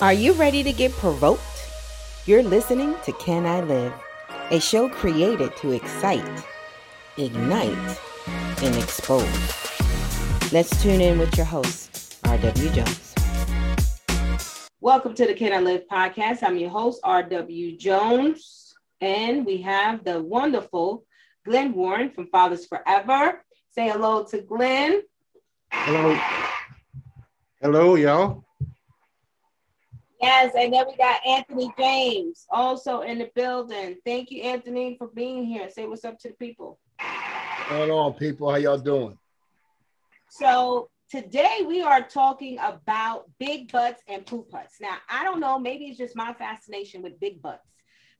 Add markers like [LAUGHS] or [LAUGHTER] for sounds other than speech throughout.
Are you ready to get provoked? You're listening to Can I Live, a show created to excite, ignite, and expose. Let's tune in with your host, R.W. Jones. Welcome to the Can I Live podcast. I'm your host, R.W. Jones, and we have the wonderful Glenn Warren from Fathers Forever. Say hello to Glenn. Hello. Hello, y'all. Yes, and then we got Anthony James also in the building. Thank you, Anthony, for being here. Say what's up to the people. Going on, people? How y'all doing? So today we are talking about big butts and poop butts. Now, I don't know, maybe it's just my fascination with big butts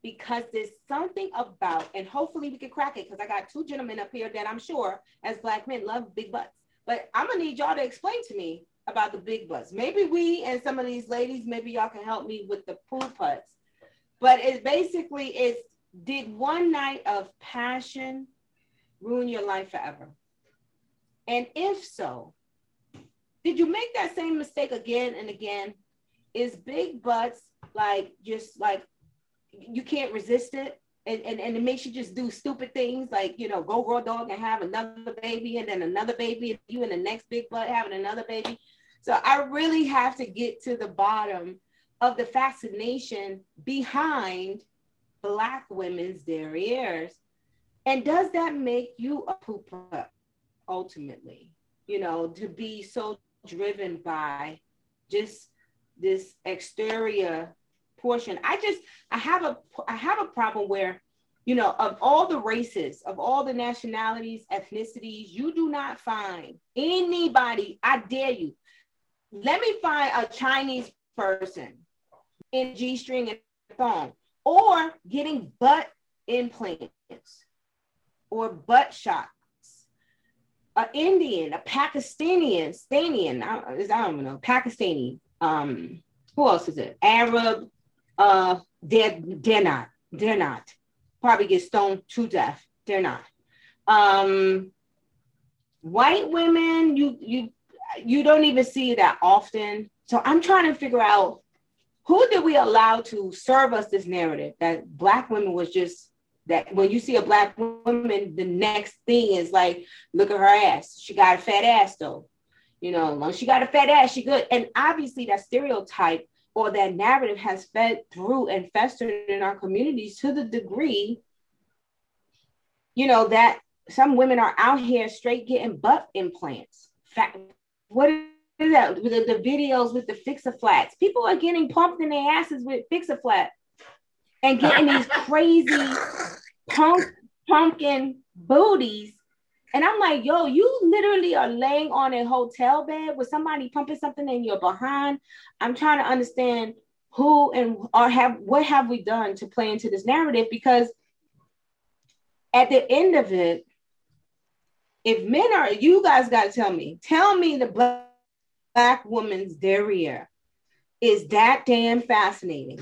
because there's something about, and hopefully we can crack it because I got two gentlemen up here that I'm sure as black men love big butts. But I'm gonna need y'all to explain to me about the big butts. Maybe we and some of these ladies, maybe y'all can help me with the pool putts. But it basically is did one night of passion ruin your life forever? And if so, did you make that same mistake again and again? Is big butts like just like you can't resist it? And, and, and it makes you just do stupid things like you know go a dog and have another baby and then another baby and you and the next big butt having another baby so I really have to get to the bottom of the fascination behind Black women's derrieres. And does that make you a pooper ultimately? You know, to be so driven by just this exterior portion. I just I have a I have a problem where you know of all the races, of all the nationalities, ethnicities, you do not find anybody, I dare you, let me find a Chinese person in G string and thong, or getting butt implants or butt shots. An Indian, a Pakistani, Stanian, I, I don't know, Pakistani. Um, who else is it? Arab. Uh, they're they're not. They're not. Probably get stoned to death. They're not. Um, white women, you you you don't even see that often. So I'm trying to figure out who did we allow to serve us this narrative that black women was just that when you see a black woman, the next thing is like, look at her ass. She got a fat ass though. You know, long she got a fat ass, she good. And obviously that stereotype or that narrative has fed through and festered in our communities to the degree, you know, that some women are out here straight getting butt implants. Fat, what is that? The, the videos with the Fix-A-Flats. People are getting pumped in their asses with Fix-A-Flat and getting these [LAUGHS] crazy pump, pumpkin booties. And I'm like, yo, you literally are laying on a hotel bed with somebody pumping something in your behind. I'm trying to understand who and or have what have we done to play into this narrative because at the end of it, if men are, you guys got to tell me, tell me the black, black woman's derriere is that damn fascinating.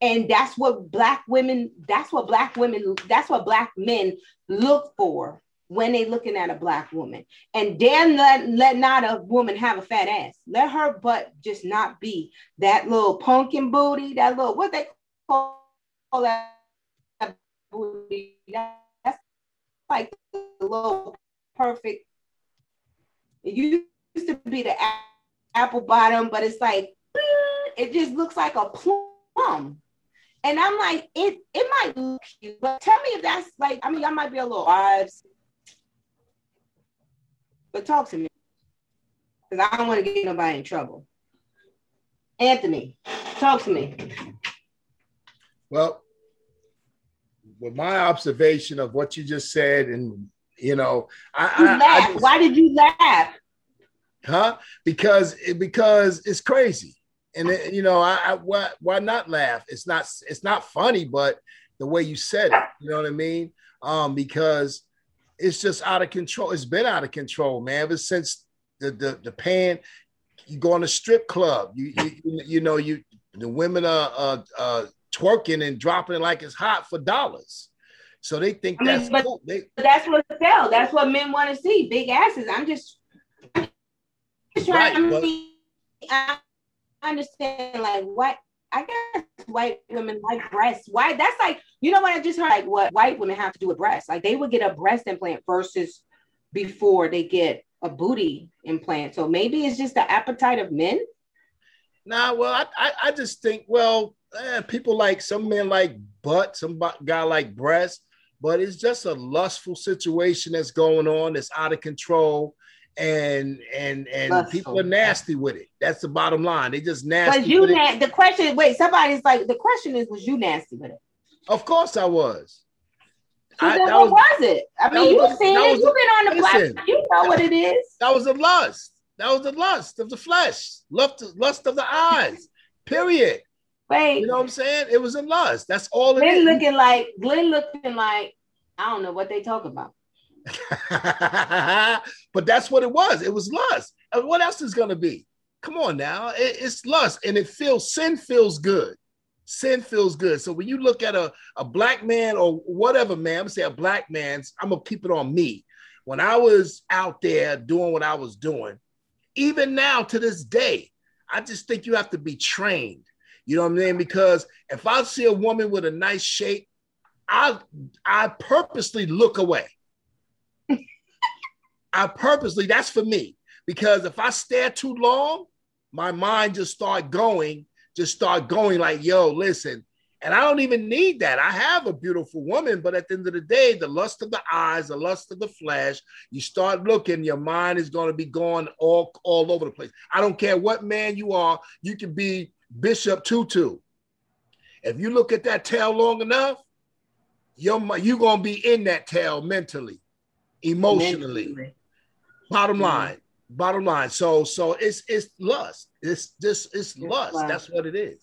And that's what black women, that's what black women, that's what black men look for when they looking at a black woman. And damn let, let not a woman have a fat ass. Let her butt just not be that little pumpkin booty, that little what they call that booty. That's like little perfect. It used to be the apple bottom, but it's like [LAUGHS] it just looks like a plum. And I'm like, it it might look cute, but tell me if that's like, I mean, I might be a little vibes. But talk to me. Because I don't want to get nobody in trouble. Anthony, talk to me. Well, with my observation of what you just said and you know, I, I, I just, Why did you laugh? Huh? Because it, because it's crazy, and it, you know, I, I why why not laugh? It's not it's not funny, but the way you said it, you know what I mean? Um, because it's just out of control. It's been out of control, man. Ever since the the the pan, you go on a strip club, you you, you know you the women are uh, uh, twerking and dropping it like it's hot for dollars. So they think I mean, that's but, cool. They, that's what sell. That's what men want to see. Big asses. I'm just, I'm just trying. Right, I mean, I, understand like what I guess white women like breasts. Why that's like, you know what I just heard? Like what white women have to do with breasts. Like they would get a breast implant versus before they get a booty implant. So maybe it's just the appetite of men. Nah, well, I, I, I just think, well, eh, people like some men like butt, some guy like breast, but it's just a lustful situation that's going on that's out of control and and and Lustful. people are nasty with it. That's the bottom line. They just nasty. Was you na- the question? Wait, somebody's like the question is, was you nasty with it? Of course, I was. So I, what was, was, it? I mean, you seen it. You've been on the block. You know what it is. That was a lust. That was the lust of the flesh, lust, lust of the eyes. Period. Wait. You know what I'm saying? It was a lust. That's all it Glenn is. looking like Glenn looking like I don't know what they talk about. [LAUGHS] but that's what it was. It was lust. And uh, what else is gonna be? Come on now. It, it's lust, and it feels sin feels good. Sin feels good. So when you look at a, a black man or whatever man, I'm gonna say a black man's, I'm gonna keep it on me. When I was out there doing what I was doing, even now to this day, I just think you have to be trained. You know what I mean? Because if I see a woman with a nice shape, I I purposely look away. [LAUGHS] I purposely, that's for me. Because if I stare too long, my mind just start going, just start going like, yo, listen. And I don't even need that. I have a beautiful woman, but at the end of the day, the lust of the eyes, the lust of the flesh, you start looking, your mind is going to be going all, all over the place. I don't care what man you are, you can be Bishop Tutu. If you look at that tail long enough, you're, you're going to be in that tail mentally, emotionally. Mentally. Bottom line, bottom line. So so it's it's lust. It's just it's, lust. That's what it is.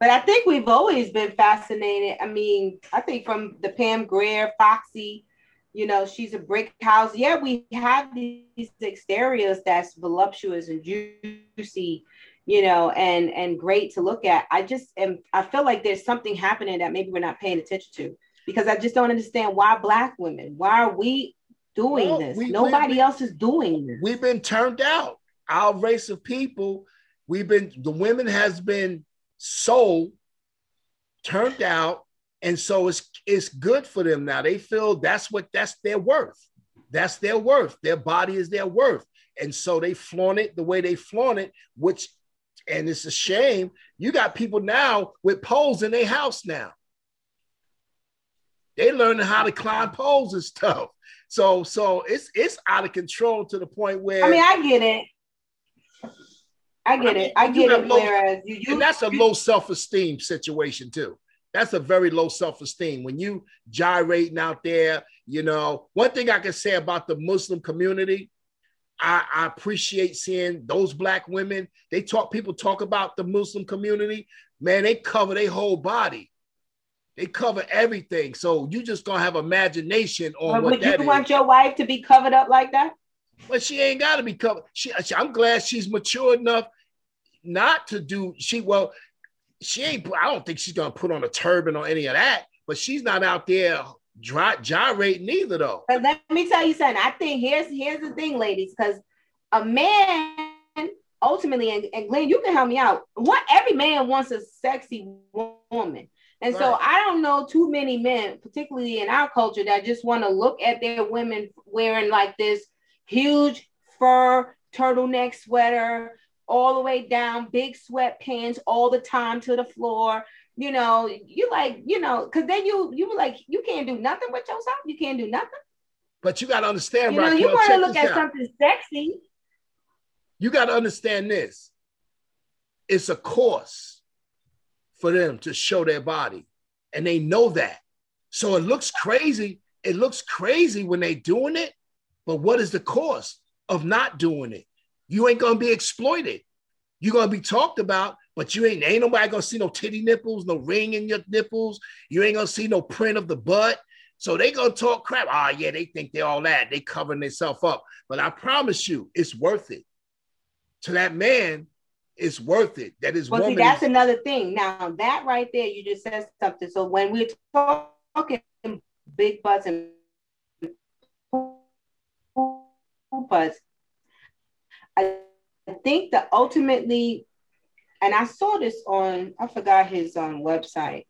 But I think we've always been fascinated. I mean, I think from the Pam Grier, Foxy, you know, she's a brick house. Yeah, we have these exteriors that's voluptuous and juicy, you know, and and great to look at. I just am I feel like there's something happening that maybe we're not paying attention to because I just don't understand why black women, why are we doing well, this. We, Nobody we, else is doing this. We've been turned out. Our race of people, we've been the women has been sold, turned out, and so it's it's good for them now. They feel that's what that's their worth. That's their worth. Their body is their worth. And so they flaunt it the way they flaunt it, which and it's a shame. You got people now with poles in their house now. They learning how to climb poles and stuff. So so it's it's out of control to the point where I mean I get it. I get I mean, it. I get it. Low, whereas you, you and that's a low self-esteem situation too. That's a very low self-esteem when you gyrating out there. You know, one thing I can say about the Muslim community, I, I, appreciate seeing those black women. They talk, people talk about the Muslim community. Man, they cover their whole body. They cover everything. So you just gonna have imagination on what would you want your wife to be covered up like that? But she ain't got to be covered. She, I'm glad she's mature enough not to do. She well, she ain't. I don't think she's gonna put on a turban or any of that. But she's not out there dry, gyrating neither though. But let me tell you something. I think here's here's the thing, ladies, because a man ultimately, and, and Glenn, you can help me out. What every man wants a sexy woman. And right. so I don't know too many men, particularly in our culture, that just want to look at their women wearing like this huge fur turtleneck sweater all the way down, big sweatpants all the time to the floor. You know, you like, you know, because then you you were like, you can't do nothing with yourself. You can't do nothing. But you got to understand, you know, Raquel, you want to look at out. something sexy. You got to understand this. It's a course for them to show their body. And they know that. So it looks crazy. It looks crazy when they doing it. But what is the cost of not doing it? You ain't gonna be exploited. You're gonna be talked about, but you ain't ain't nobody gonna see no titty nipples, no ring in your nipples. You ain't gonna see no print of the butt. So they gonna talk crap. Ah, oh, yeah, they think they're all that. They covering themselves up. But I promise you, it's worth it. To that man, it's worth it. That is well, see, that's is- another thing. Now that right there, you just said something. So when we're talking big butts and butts, I think that ultimately and I saw this on I forgot his um, website.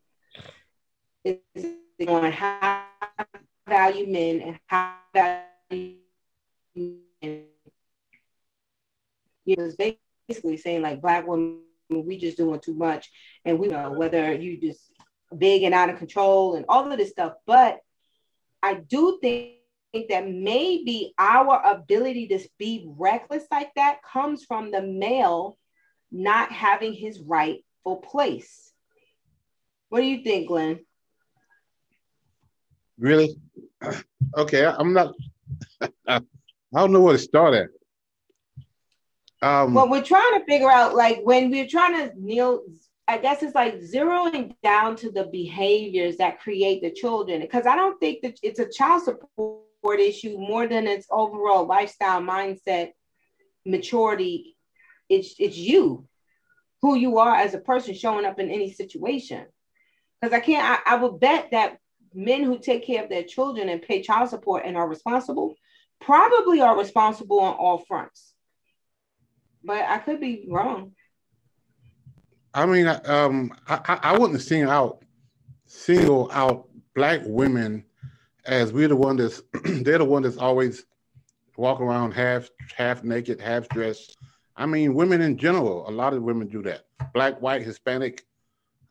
It's on how value men and how value men. Was basically saying like black women we just doing too much, and we know whether you just big and out of control and all of this stuff. But I do think that maybe our ability to be reckless like that comes from the male not having his rightful place. What do you think, Glenn? Really? [CLEARS THROAT] Okay, I'm not. [LAUGHS] I don't know where to start at. Um, well, we're trying to figure out, like, when we're trying to kneel, I guess it's like zeroing down to the behaviors that create the children, because I don't think that it's a child support issue more than its overall lifestyle mindset, maturity. It's it's you, who you are as a person showing up in any situation. Because I can't, I, I would bet that men who take care of their children and pay child support and are responsible probably are responsible on all fronts. But I could be wrong. I mean, um, I, I wouldn't single out single out black women as we're the one that's [CLEARS THROAT] they're the one that's always walk around half half naked, half dressed. I mean, women in general, a lot of women do that. Black, white, Hispanic.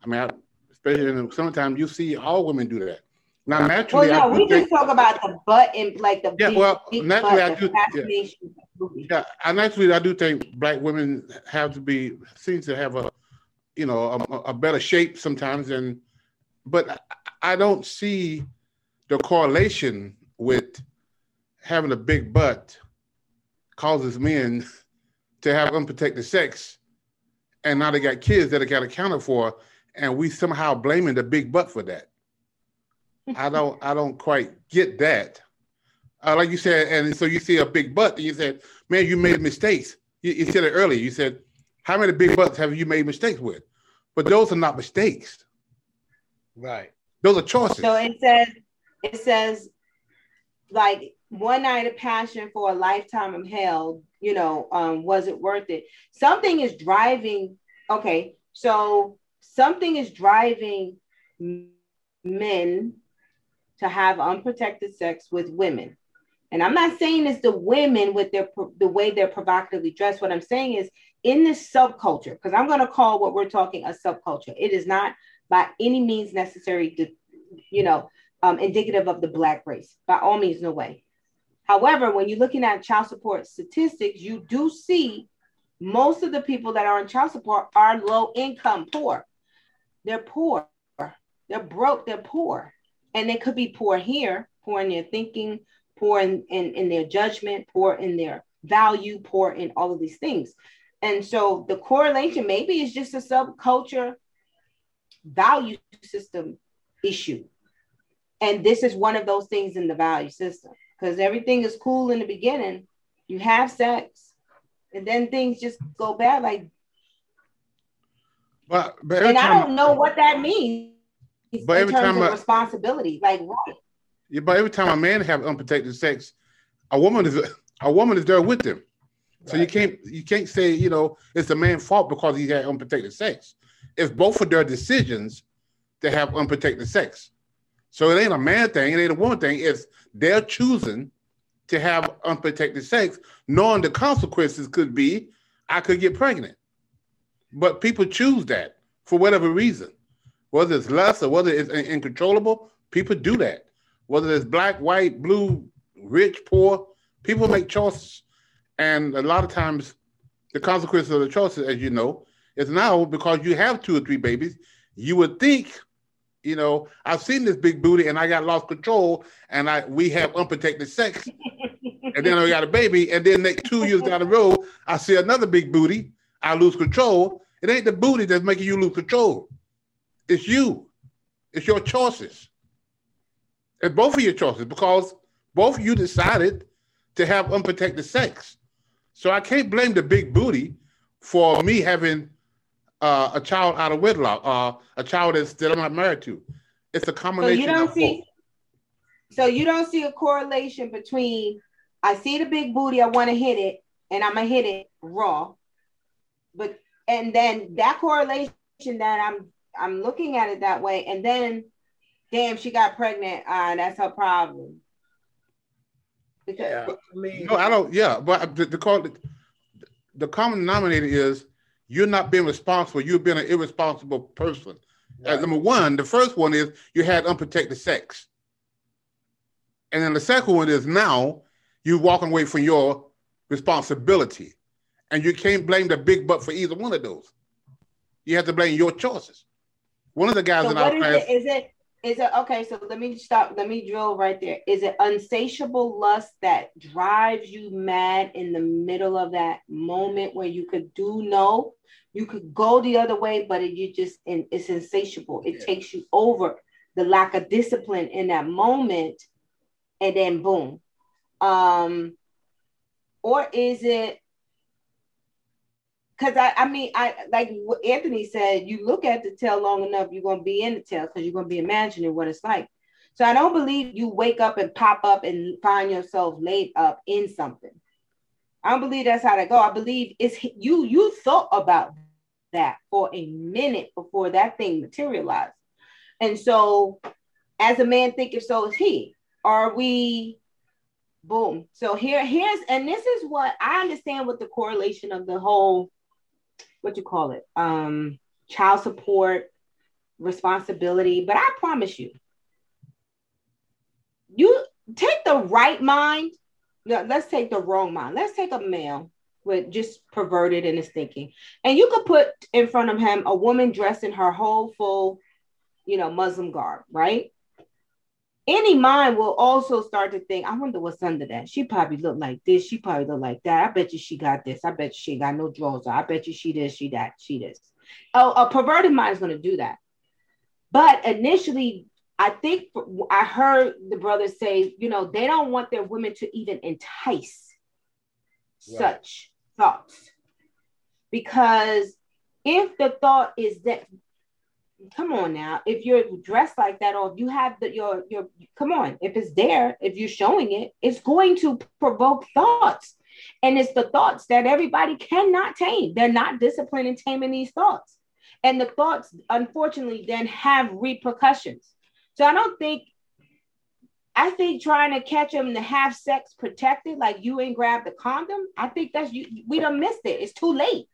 I mean, I, especially in the summertime, you see all women do that. Now, naturally, well, no, we just talk about the butt and like the yeah. Big, well, naturally, I do. Yeah. yeah, I naturally I do think black women have to be seems to have a, you know, a, a better shape sometimes, and but I don't see the correlation with having a big butt causes men to have unprotected sex, and now they got kids that it got accounted for, and we somehow blaming the big butt for that. [LAUGHS] I don't I don't quite get that. Uh, like you said, and so you see a big butt, and you said, "Man, you made mistakes." You, you, said it earlier. You said, "How many big butts have you made mistakes with?" But those are not mistakes. Right. Those are choices. So it says, it says, like one night of passion for a lifetime of hell. You know, um, was it worth it? Something is driving. Okay, so something is driving men to have unprotected sex with women. And I'm not saying it's the women with their the way they're provocatively dressed. What I'm saying is in this subculture, because I'm going to call what we're talking a subculture. It is not by any means necessary to, you know, um, indicative of the black race. By all means, no way. However, when you're looking at child support statistics, you do see most of the people that are in child support are low income, poor. They're poor. They're broke. They're poor and they could be poor here, poor in their thinking, poor in, in, in their judgment, poor in their value, poor in all of these things. And so the correlation maybe is just a subculture value system issue. And this is one of those things in the value system because everything is cool in the beginning. You have sex, and then things just go bad. Like, but, but and I don't know what that means but every time of a, responsibility, like what? Yeah, but every time a man have unprotected sex, a woman is a woman is there with them. So right. you can't you can't say you know it's the man's fault because he had unprotected sex. It's both of their decisions to have unprotected sex. So it ain't a man thing, it ain't a woman thing. It's they're choosing to have unprotected sex, knowing the consequences could be I could get pregnant. But people choose that for whatever reason whether it's lust or whether it's uncontrollable, people do that. Whether it's black, white, blue, rich, poor, people make choices. And a lot of times, the consequences of the choices, as you know, is now because you have two or three babies, you would think, you know, I've seen this big booty and I got lost control and I we have unprotected sex. and then I got a baby, and then next two years down the road, I see another big booty, I lose control. It ain't the booty that's making you lose control. It's you. It's your choices. It's both of your choices because both of you decided to have unprotected sex. So I can't blame the big booty for me having uh, a child out of wedlock, uh, a child that's, still not married to. It's a combination. So you don't see. Both. So you don't see a correlation between I see the big booty, I want to hit it, and I'm gonna hit it raw. But and then that correlation that I'm I'm looking at it that way, and then damn, she got pregnant. Uh, that's her problem. Because yeah, I mean, no, I don't. Yeah, but the, the, the, the common denominator is you're not being responsible. You're being an irresponsible person. Uh, right. number one, the first one is you had unprotected sex, and then the second one is now you're walking away from your responsibility, and you can't blame the big butt for either one of those. You have to blame your choices. One of the guys so in our class is it is it okay? So let me stop. Let me drill right there. Is it unsatiable lust that drives you mad in the middle of that moment where you could do no, you could go the other way, but it, you just and it's insatiable. It yeah. takes you over the lack of discipline in that moment, and then boom. Um, or is it because I, I mean, I like Anthony said, you look at the tail long enough, you're gonna be in the tail because you're gonna be imagining what it's like. So I don't believe you wake up and pop up and find yourself laid up in something. I don't believe that's how to go. I believe it's you. You thought about that for a minute before that thing materialized, and so as a man thinketh, so is he. Are we? Boom. So here, here's, and this is what I understand what the correlation of the whole what you call it, um, child support responsibility. But I promise you, you take the right mind. Let's take the wrong mind. Let's take a male with just perverted in his thinking, and you could put in front of him a woman dressed in her whole full, you know, Muslim garb, right? Any mind will also start to think, I wonder what's under that. She probably looked like this. She probably looked like that. I bet you she got this. I bet you she got no drawers. I bet you she this, she that, she this. Oh, a perverted mind is going to do that. But initially, I think I heard the brothers say, you know, they don't want their women to even entice right. such thoughts. Because if the thought is that come on now if you're dressed like that or if you have the your your come on if it's there if you're showing it it's going to provoke thoughts and it's the thoughts that everybody cannot tame they're not disciplined in taming these thoughts and the thoughts unfortunately then have repercussions so i don't think I think trying to catch them to have sex protected, like you ain't grabbed the condom. I think that's you. We done missed it. It's too late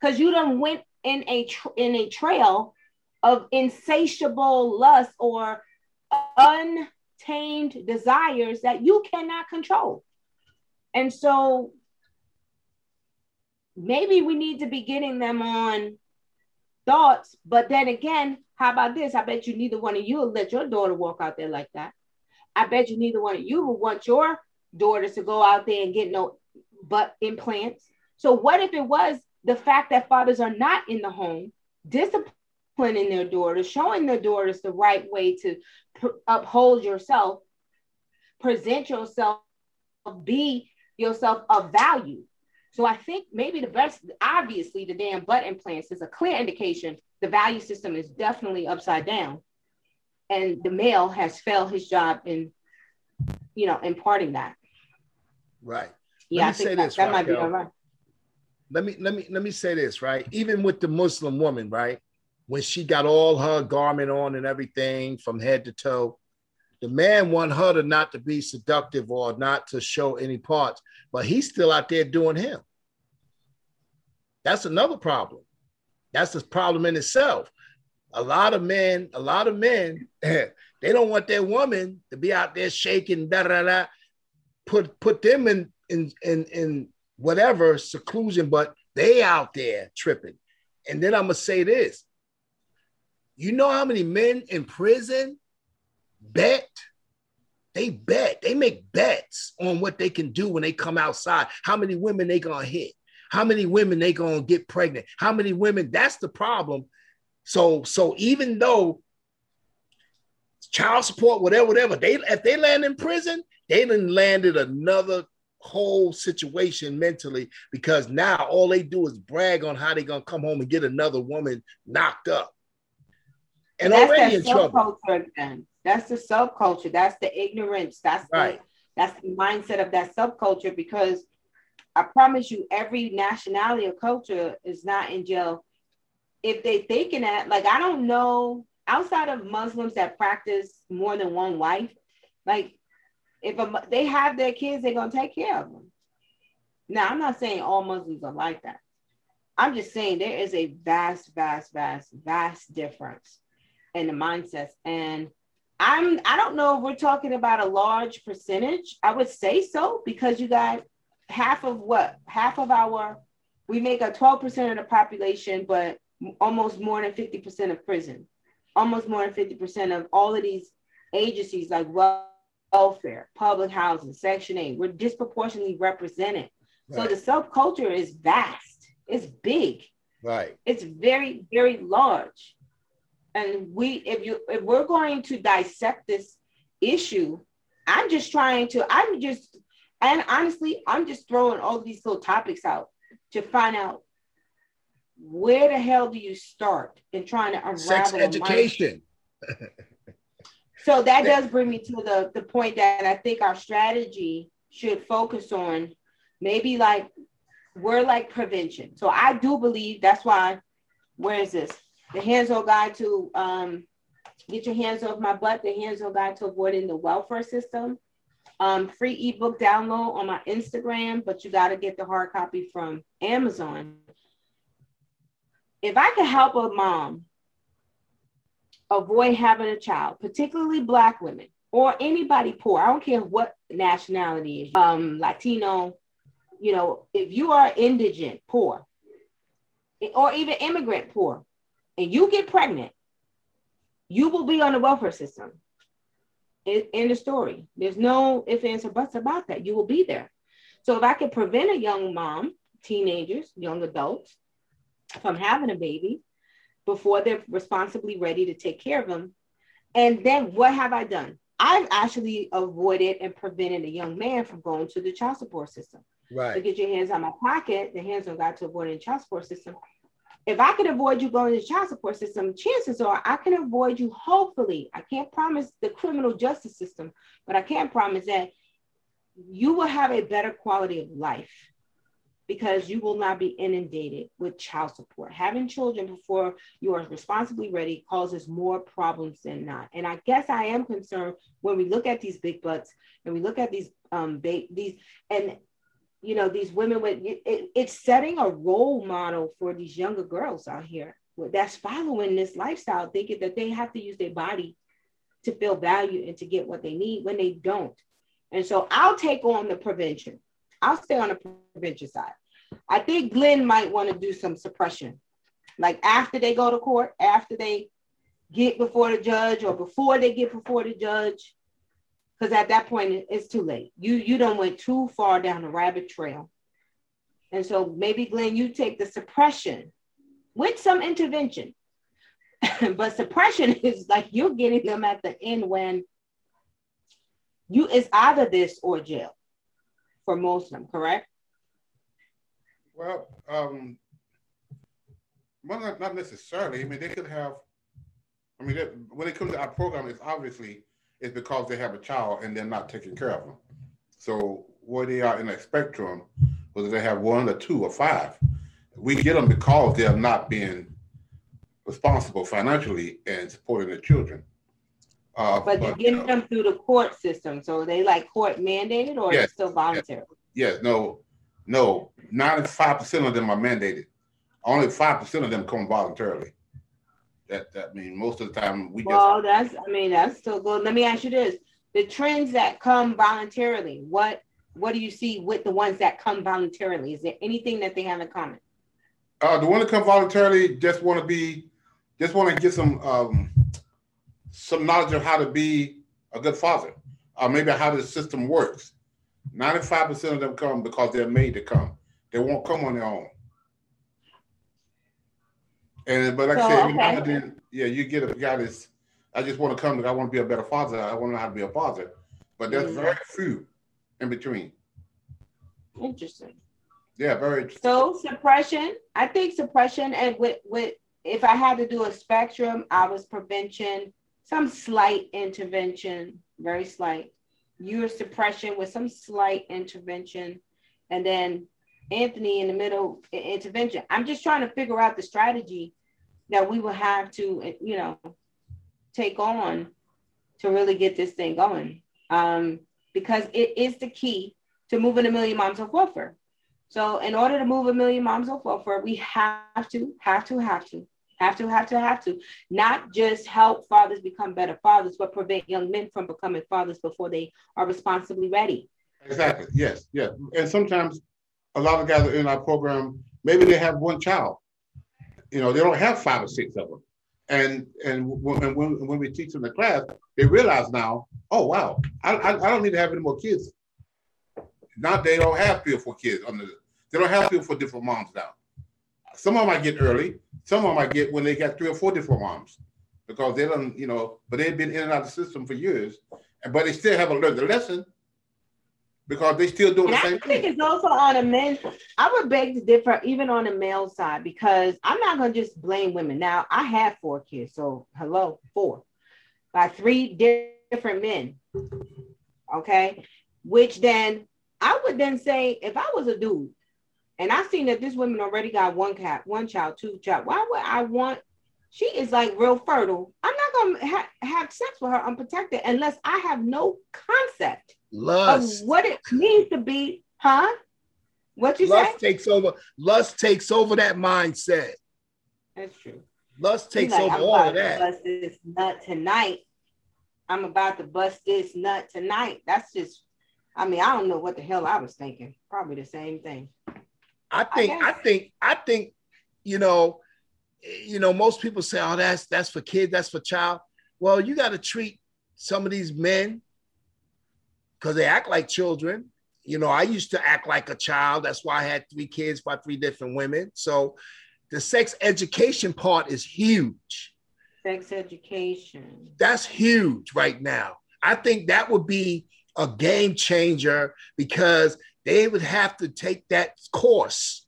because you done went in a in a trail of insatiable lust or untamed desires that you cannot control. And so maybe we need to be getting them on thoughts. But then again, how about this? I bet you neither one of you will let your daughter walk out there like that. I bet you neither one of you will want your daughters to go out there and get no butt implants. So what if it was the fact that fathers are not in the home, discipline disciplining their daughters, showing their daughters the right way to pr- uphold yourself, present yourself, be yourself of value. So I think maybe the best, obviously, the damn butt implants is a clear indication the value system is definitely upside down, and the male has failed his job in, you know, imparting that. Right. Yeah, I think that, this, that might be all right. Let me let me let me say this right. Even with the Muslim woman, right? When she got all her garment on and everything from head to toe. The man want her to not to be seductive or not to show any parts, but he's still out there doing him. That's another problem. That's a problem in itself. A lot of men, a lot of men, [CLEARS THROAT] they don't want their woman to be out there shaking, da da da. Put put them in in in in whatever seclusion, but they out there tripping. And then I'm gonna say this: you know how many men in prison bet? They bet. They make bets on what they can do when they come outside. How many women they gonna hit? How many women they gonna get pregnant? How many women? That's the problem. So, so even though child support, whatever, whatever, they if they land in prison, they done landed another whole situation mentally because now all they do is brag on how they gonna come home and get another woman knocked up and that's already in trouble. Then. That's the subculture. That's the ignorance. That's right. the that's the mindset of that subculture because I promise you, every nationality or culture is not in jail. If they thinking that, like, I don't know, outside of Muslims that practice more than one wife, like, if a, they have their kids, they're gonna take care of them. Now, I'm not saying all Muslims are like that. I'm just saying there is a vast, vast, vast, vast difference in the mindsets. And I'm I don't know if we're talking about a large percentage. I would say so because you got half of what half of our we make a 12% of the population, but almost more than 50% of prison, almost more than 50% of all of these agencies like welfare, public housing, Section 8, we're disproportionately represented. Right. So the subculture is vast, it's big. Right. It's very, very large. And we if you if we're going to dissect this issue, I'm just trying to, I'm just and honestly, I'm just throwing all these little topics out to find out where the hell do you start in trying to unravel sex education. [LAUGHS] so that does bring me to the, the point that I think our strategy should focus on maybe like we're like prevention. So I do believe that's why where is this? The hands-on guide to um, get your hands off my butt, the hands-on guide to avoiding the welfare system um, free ebook download on my Instagram, but you got to get the hard copy from Amazon. If I could help a mom avoid having a child, particularly Black women or anybody poor, I don't care what nationality um, Latino, you know, if you are indigent poor or even immigrant poor and you get pregnant, you will be on the welfare system in the story. There's no ifs, ands, or buts about that. You will be there. So if I could prevent a young mom, teenagers, young adults from having a baby before they're responsibly ready to take care of them, and then what have I done? I've actually avoided and prevented a young man from going to the child support system. Right. To get your hands on my pocket, the hands on God to avoid the child support system if I can avoid you going to the child support system, chances are I can avoid you, hopefully. I can't promise the criminal justice system, but I can promise that you will have a better quality of life because you will not be inundated with child support. Having children before you are responsibly ready causes more problems than not. And I guess I am concerned when we look at these big butts and we look at these um ba- these and you know these women with it, it's setting a role model for these younger girls out here that's following this lifestyle thinking that they have to use their body to feel value and to get what they need when they don't. And so i'll take on the prevention. I'll stay on the prevention side. I think glenn might want to do some suppression. Like after they go to court after they get before the judge or before they get before the judge because at that point it's too late. You you don't went too far down the rabbit trail. And so maybe Glenn, you take the suppression with some intervention. [LAUGHS] but suppression [LAUGHS] is like you're getting them at the end when you it's either this or jail for most of them, correct? Well, um, well, not, not necessarily. I mean, they could have. I mean, when it comes to our program, it's obviously is because they have a child and they're not taking care of them. So where they are in a spectrum, whether they have one or two or five, we get them because they're not being responsible financially and supporting their children. Uh, but, but you get uh, them through the court system, so they like court mandated or yes, still voluntary? Yes, yes, no, no. Ninety-five percent of them are mandated. Only five percent of them come voluntarily. That that mean most of the time we well, just. that's I mean that's still good. Let me ask you this: the trends that come voluntarily, what what do you see with the ones that come voluntarily? Is there anything that they have in common? Uh, the one that come voluntarily just want to be, just want to get some um, some knowledge of how to be a good father, or maybe how the system works. Ninety-five percent of them come because they're made to come. They won't come on their own. And but like so, I said, okay. yeah, you get a guy that's I just want to come because I want to be a better father. I want to know how to be a father. But there's mm-hmm. very few in between. Interesting. Yeah, very interesting. So suppression, I think suppression and with with if I had to do a spectrum, I was prevention, some slight intervention, very slight. Your suppression with some slight intervention, and then Anthony in the middle intervention. I'm just trying to figure out the strategy that we will have to, you know, take on to really get this thing going. Um, because it is the key to moving a million moms off welfare. So in order to move a million moms off welfare, we have to, have to, have to, have to, have to, have to, not just help fathers become better fathers, but prevent young men from becoming fathers before they are responsibly ready. Exactly. Yes. Yeah. And sometimes a lot of guys are in our program, maybe they have one child. You know, they don't have five or six of them. And and when, when, when we teach them the class, they realize now, oh wow, I, I, I don't need to have any more kids. Now they don't have three or four kids under they don't have three or four different moms now. Some of them might get early, some of them might get when they got three or four different moms because they don't, you know, but they've been in and out of the system for years, but they still haven't learned the lesson because they still doing and the same I think thing. it's also on a men. I would beg to differ, even on the male side, because I'm not gonna just blame women. Now I have four kids, so hello, four by three different men. Okay, which then I would then say if I was a dude and I seen that this woman already got one cat, one child, two child, why would I want? She is like real fertile. I'm ha- have sex with her unprotected unless I have no concept Lust. of what it means to be, huh? What you Lust say? takes over. Lust takes over that mindset. That's true. Lust takes like, over I'm all about of to that. bust this nut tonight. I'm about to bust this nut tonight. That's just, I mean, I don't know what the hell I was thinking. Probably the same thing. I think. guess. I think. I think. You know. You know. Most people say, "Oh, that's that's for kids. That's for child." Well, you got to treat some of these men because they act like children. You know, I used to act like a child. That's why I had three kids by three different women. So, the sex education part is huge. Sex education. That's huge right now. I think that would be a game changer because they would have to take that course.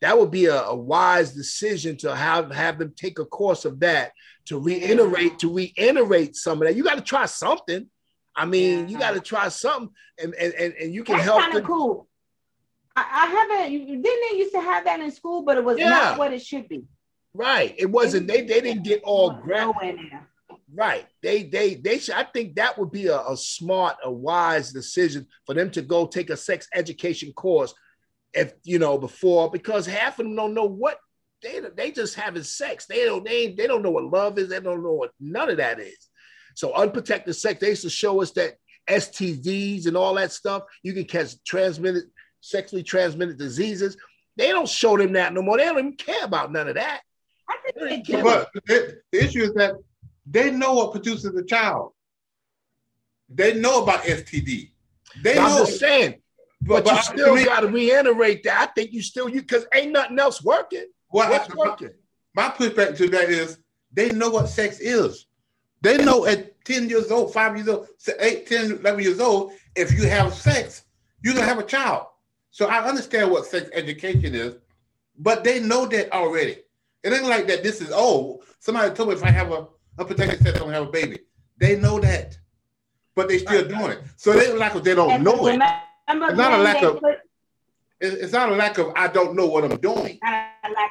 That would be a, a wise decision to have, have them take a course of that to reiterate, to reiterate some of that. You got to try something. I mean, you got to try something and, and, and, and you can That's help kind of cool. I, I haven't, didn't they used to have that in school, but it was Yeah. not what it should be. Right. It wasn't, they, they didn't get all near. Right. They they they should I think that would be a, a smart, a wise decision for them to go take a sex education course if you know before because half of them don't know what they they just having sex. They don't they they don't know what love is, they don't know what none of that is. So unprotected sex, they used to show us that STDs and all that stuff, you can catch transmitted sexually transmitted diseases. They don't show them that no more. They don't even care about none of that. I think They they can't- do. But the, the issue is that they know what produces a child. They know about STD. They I'm know, just saying, But, but, you but still to me, got to reiterate that. I think you still you because ain't nothing else working. what What's I- working? my pushback to that is they know what sex is. They know at 10 years old, five years old, se- eight, 10, 11 years old, if you have sex, you're going to have a child. So I understand what sex education is, but they know that already. It ain't like that this is, oh, somebody told me if I have a unprotected sex, I'm going to have a baby. They know that, but they still doing it. So they like they don't know it. Not a lack of- put- It's not a lack of I don't know what I'm doing.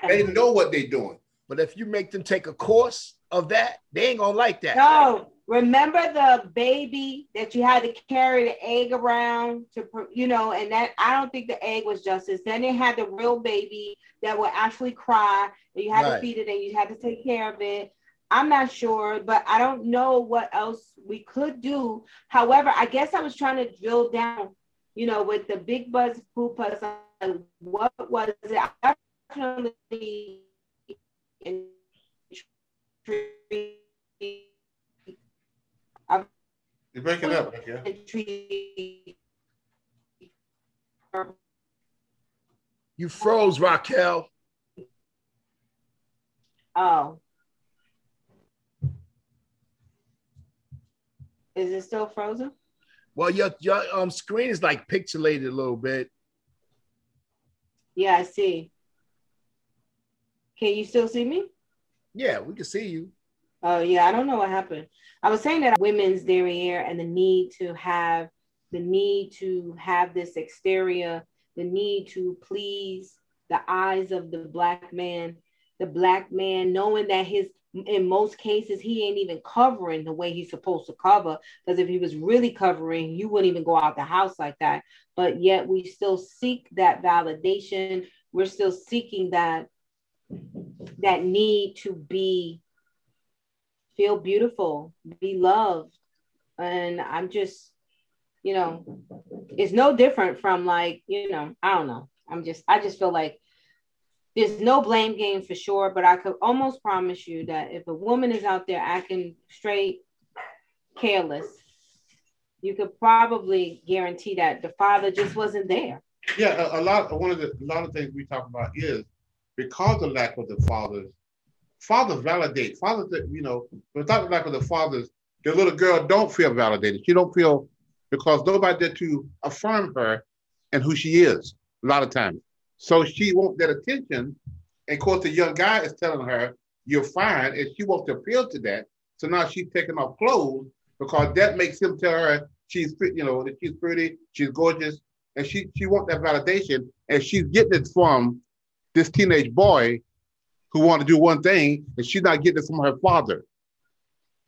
They know what they're doing. But if you make them take a course of that, they ain't gonna like that. No, remember the baby that you had to carry the egg around to, you know, and that I don't think the egg was justice. Then they had the real baby that would actually cry, and you had Right. to feed it, and you had to take care of it. I'm not sure, but I don't know what else we could do. However, I guess I was trying to drill down, you know, with the big buzz poop buzz. uh, What was it? I definitely intrigued You're breaking up. Yeah. You froze, Raquel. Oh. Is it still frozen? Well, your your um screen is like pixelated a little bit. Yeah, I see. Can you still see me? Yeah, we can see you. Oh yeah, I don't know what happened. I was saying that women's derriere and the need to have the need to have this exterior the need to please the eyes of the black man, the black man knowing that his in most cases he ain't even covering the way he's supposed to cover because if he was really covering you wouldn't even go out the house like that. But yet we still seek that validation. We're still seeking that that need to be feel beautiful be loved. And i'm just you know it's no different from like you know i don't know. I'm just i just feel like there's no blame game for sure, but I could almost promise you that if a woman is out there acting straight careless, you could probably guarantee that the father just wasn't there. Yeah, a, a lot. One of the a lot of things we talk about is because of lack of the fathers. Fathers validate. Fathers, you know, without the lack of the fathers, the little girl don't feel validated. She don't feel because nobody there to affirm her and who she is. A lot of times, so she wants that attention. And of course, the young guy is telling her, you're fine. And she wants to appeal to that. So now she's taking off clothes because that makes him tell her she's you know, that she's pretty, she's gorgeous. And she she wants that validation. And she's getting it from this teenage boy who want to do one thing, and she's not getting it from her father.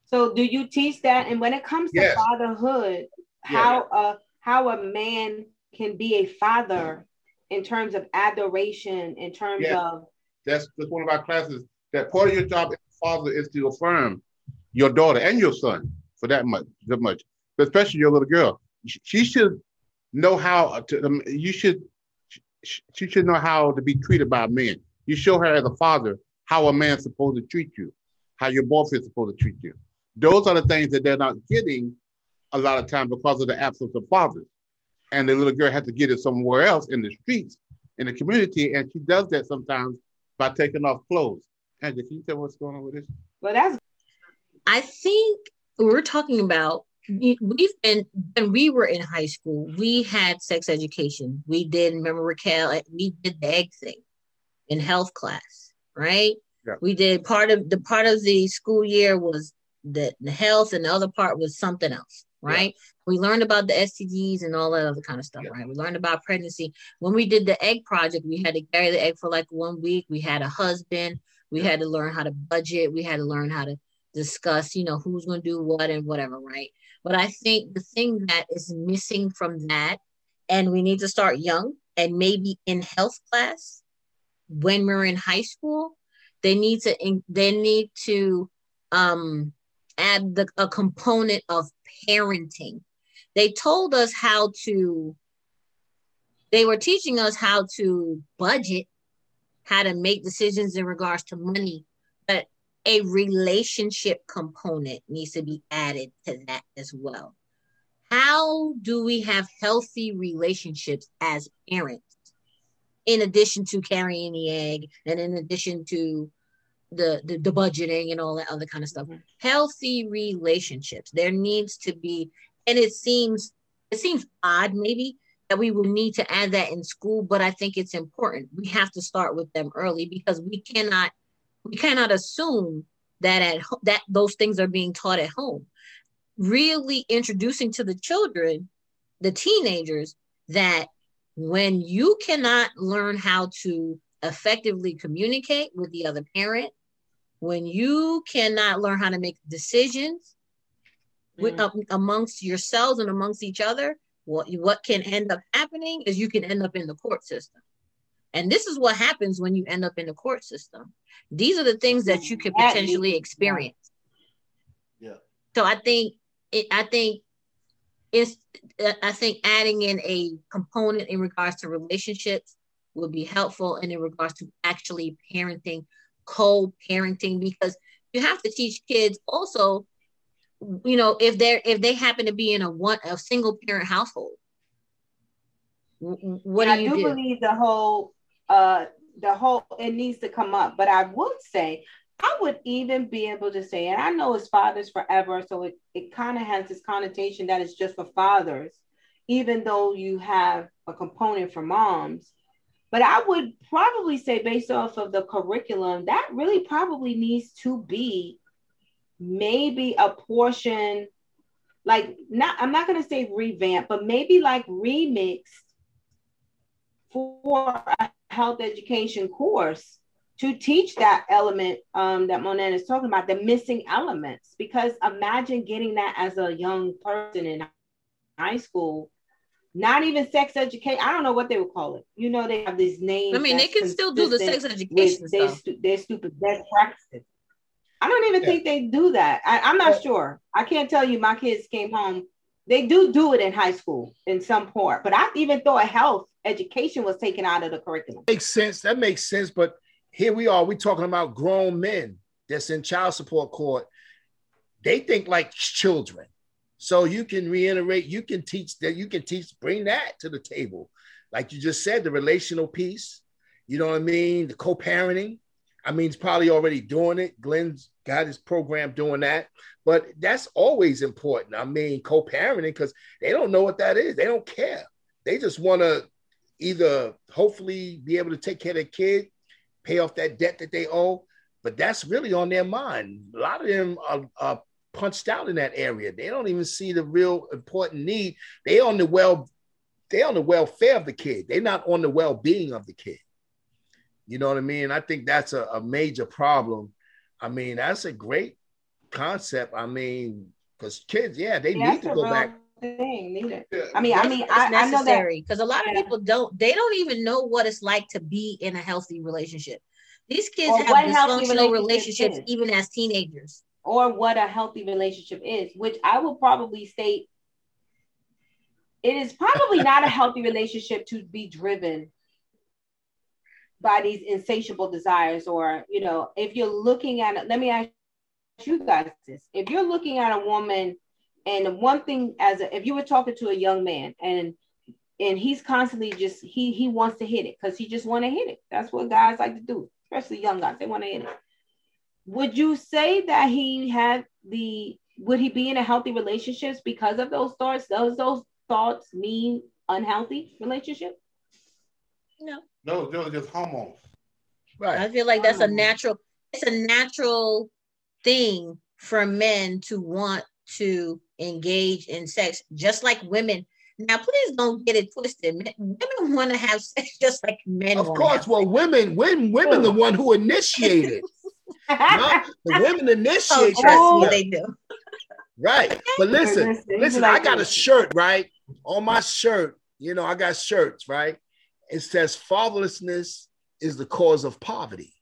So do you teach that? And when it comes to yes. fatherhood, how yeah. uh how a man can be a father in terms of adoration, in terms yes. of that's that's one of our classes. That part of your job as a father is to affirm your daughter and your son for that much, that much, but especially your little girl. She should know how to. Um, you should. She should know how to be treated by a man. You show her as a father how a man's supposed to treat you, how your boyfriend's supposed to treat you. Those are the things that they're not getting a lot of time because of the absence of fathers and the little girl had to get it somewhere else in the streets, in the community, and she does that sometimes by taking off clothes. Angela, can you tell what's going on with this? Well, that's. I think we're talking about we've been when we were in high school, we had sex education. We did remember Raquel, eh, we did the egg thing in health class, right? Yeah. We did part of the part of the school year was the, the health, and the other part was something else right? Yeah. We learned about the STDs and all that other kind of stuff, yeah. right? We learned about pregnancy. When we did the egg project, we had to carry the egg for like one week. We had a husband. We yeah. had to learn how to budget. We had to learn how to discuss, you know, who's going to do what and whatever, right? But I think the thing that is missing from that, and we need to start young and maybe in health class when we're in high school, they need to they need to um add the, a component of parenting. They told us how to, they were teaching us how to budget, how to make decisions in regards to money, but a relationship component needs to be added to that as well. How do we have healthy relationships as parents? In addition to carrying the egg, and in addition to the, the, the budgeting and all that other kind of stuff. Mm-hmm. Healthy relationships. There needs to be, and it seems it seems odd maybe that we will need to add that in school, but I think it's important. We have to start with them early because we cannot we cannot assume that at that those things are being taught at home. Really introducing to the children, the teenagers, that when you cannot learn how to effectively communicate with the other parent, when you cannot learn how to make decisions with, mm. uh, amongst yourselves and amongst each other, what what can end up happening is you can end up in the court system. And this is what happens when you end up in the court system. These are the things that you could potentially experience. Yeah. So I think it, I think it's I think adding in a component in regards to relationships would be helpful and in regards to actually parenting co-parenting because you have to teach kids also you know if they're if they happen to be in a one a single parent household what do you I do, do? believe the whole uh the whole it needs to come up but i would say i would even be able to say and i know it's fathers forever so it, it kind of has this connotation that it's just for fathers even though you have a component for moms but I would probably say, based off of the curriculum, that really probably needs to be maybe a portion, like not, I'm not going to say revamp, but maybe like remixed for a health education course to teach that element um, that Monet is talking about, the missing elements. Because imagine getting that as a young person in high school, not even sex education. I don't know what they would call it. You know, they have these names. I mean, they can still do the sex education with their, stu- their stupid best practices. I don't even yeah. think they do that. I, am not yeah. sure. I can't tell you. My kids came home. They do do it in high school in some part, but I even thought health education was taken out of the curriculum. Makes sense. That makes sense. But here we are. We're talking about grown men that's in child support court. They think like children. So you can reiterate. You can teach that. You can teach. Bring that to the table, like you just said. The relational piece. You know what I mean. The co-parenting I mean, he's probably already doing it. Glenn's got his program doing that, but that's always important. I mean, co-parenting because they don't know what that is. They don't care. They just want to either hopefully be able to take care of their kid, pay off that debt that they owe, but that's really on their mind. A lot of them are, are punched out in that area. They don't even see the real important need. They on the well, they on the welfare of the kid. They're not on the well-being of the kid. You know what I mean? I think that's a, a major problem. I mean, that's a great concept. I mean, because kids, yeah, they yeah, need to go back. Thing, need it. I mean, I mean, I, I, know that because a lot of yeah. people don't. They don't even know what it's like to be in a healthy relationship. These kids or have dysfunctional relationships is. even as teenagers. Or what a healthy relationship is, which I will probably state it is probably not a healthy relationship to be driven by these insatiable desires or you know if you're looking at it let me ask you guys this. If you're looking at a woman and one thing as a, if you were talking to a young man and and he's constantly just he he wants to hit it because he just want to hit it. That's what guys like to do especially young guys. They want to hit it would you say that he had the would he be in a healthy relationships because of those thoughts does those thoughts mean unhealthy relationship no no, no, just hormones. Right. I feel like that's a natural. It's a natural thing for men to want to engage in sex, just like women. Now, please don't get it twisted. Men, Women want to have sex just like men. Of course, well, women, women, women, the oh. one who initiated. [LAUGHS] the women [LAUGHS] initiate. Oh, they do. Right, but listen, listen. I got a shirt right on my shirt. You know, I got shirts right it says fatherlessness is the cause of poverty.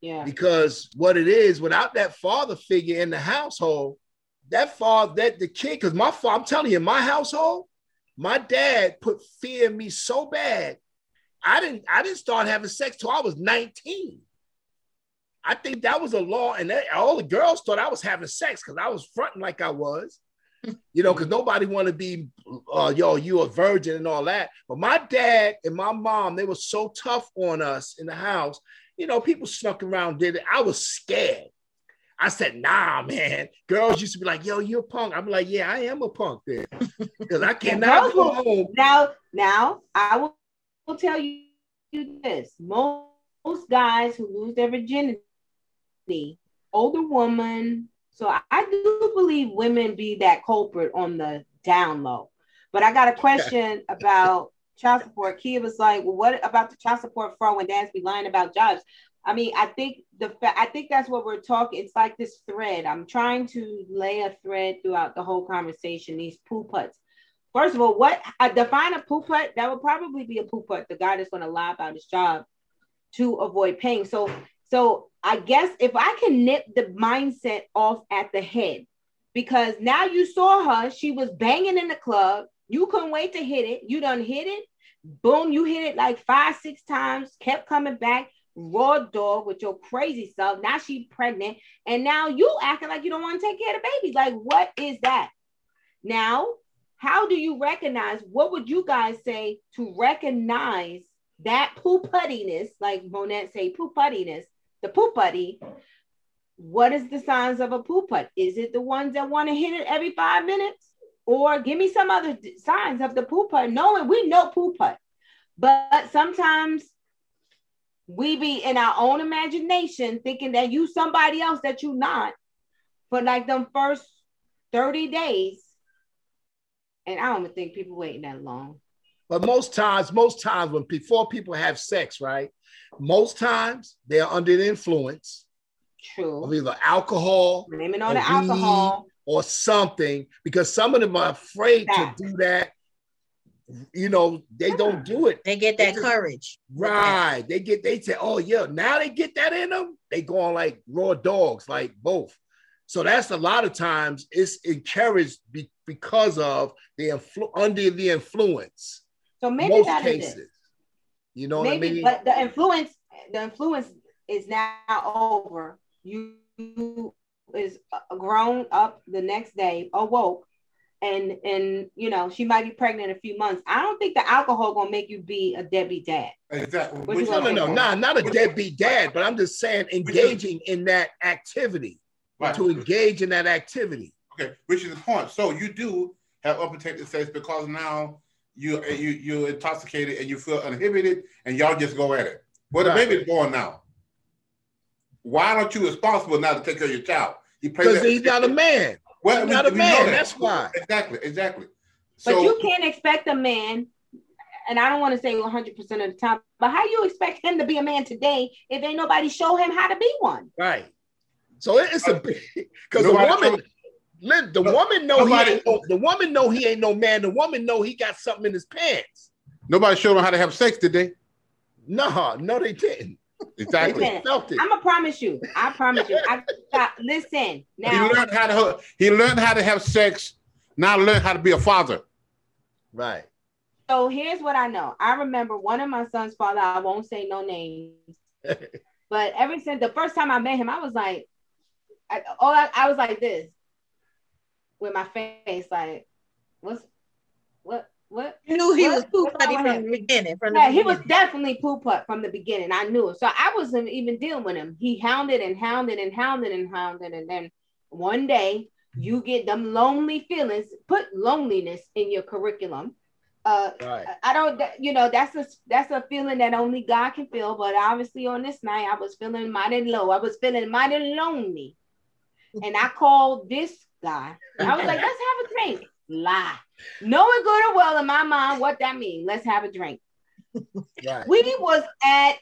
Yeah. Because what it is, without that father figure in the household, that father, that the kid, because my father, I'm telling you, in my household, my dad put fear in me so bad. I didn't, I didn't start having sex till I was 19. I think that was a law, and that, all the girls thought I was having sex because I was fronting like I was [LAUGHS] you know, because nobody want to be, uh, yo, you a virgin and all that. But my dad and my mom, they were so tough on us in the house. You know, people snuck around, did it. I was scared. I said, nah, man. Girls used to be like, yo, you're a punk. I'm like, yeah, I am a punk then. [LAUGHS] Because I cannot go home. Now, now I will, will tell you this. Most, most guys who lose their virginity, older woman, so I do believe women be that culprit on the down low. But I got a question [LAUGHS] about child support. Kia was like, well, what about the child support fraud when dads be lying about jobs? I mean, I think the I think that's what we're talking. It's like this thread. I'm trying to lay a thread throughout the whole conversation. These poo putts. First of all, what I define a poo putt? That would probably be a poo putt. The guy that's going to lie about his job to avoid paying. So so I guess if I can nip the mindset off at the head, because now you saw her, she was banging in the club. You couldn't wait to hit it. You done hit it. Boom, you hit it like five, six times, kept coming back, raw dog with your crazy self. Now she's pregnant, and now you acting like you don't want to take care of the baby. Like, what is that? Now, how do you recognize? What would you guys say to recognize that poo puttiness, like Monette say, poo puttiness the poop buddy, what is the signs of a poop putt? Is it the ones that want to hit it every five minutes? Or give me some other signs of the poop putt, knowing we know poop putt. But sometimes we be in our own imagination thinking that you somebody else that you not for like them first 30 days. And I don't think people waiting that long. But most times, most times when before people have sex, right? Most times they're under the influence True. of either alcohol Blame it or on the weed alcohol. or something because some of them are afraid Fact. to do that. You know, they don't do it. They get that courage. Right. They get they say, oh yeah, now they get that in them. They go on like raw dogs, like both. So that's a lot of times it's encouraged be, because of the influ- under the influence. So maybe most that is cases. it. You know Maybe, what I mean? but the influence, the influence is now over. You is uh, grown up the next day, awoke, and and you know she might be pregnant in a few months. I don't think the alcohol gonna make you be a deadbeat dad. Exactly. What Which- you no, no, no, nah, not a deadbeat dad, but I'm just saying engaging in that activity. Right. To engage in that activity. Okay, which is the point. So you do have unprotected sex because now you you you're intoxicated and you feel uninhibited, and y'all just go at it. Well, the baby's born now. Why aren't you responsible now to take care of your child? He plays Because he's not a man. Well, he's we- not a man, that. that's why. Exactly, exactly. But So you can't expect a man, and I don't want to say 100 percent of the time, but how you expect him to be a man today if ain't nobody show him how to be one? Right. So it's a uh, because [LAUGHS] a woman, told- Lynn, the No- woman know he nobody- ain't no, the woman know he ain't no man. The woman know he got something in his pants. nobody showed him how to have sex, did they? No, no, they didn't. They Exactly. Listen, felt it. I'm gonna promise you. I promise you. I got listen [LAUGHS] He learned how to he learned how to have sex. Now learn how to be a father. Right. So here's what I know. I remember one of my son's father. I won't say no names, [LAUGHS] but ever since the first time I met him, I was like, I, all I, I was like this with my face, like, what's what what You knew he What? was poo putty from with the beginning. From the Yeah, he was definitely poo putt from the beginning. I knew it. So I wasn't even dealing with him. He hounded and hounded and hounded and hounded. And then one day you get them lonely feelings, put loneliness in your curriculum. Uh Right. I don't you know that's a that's a feeling that only God can feel. But obviously on this night I was feeling mighty low. I was feeling mighty lonely. And I called this guy. I was like, let's have a drink. Lie. Knowing good or well in my mind what that means. Let's have a drink. Right. We was at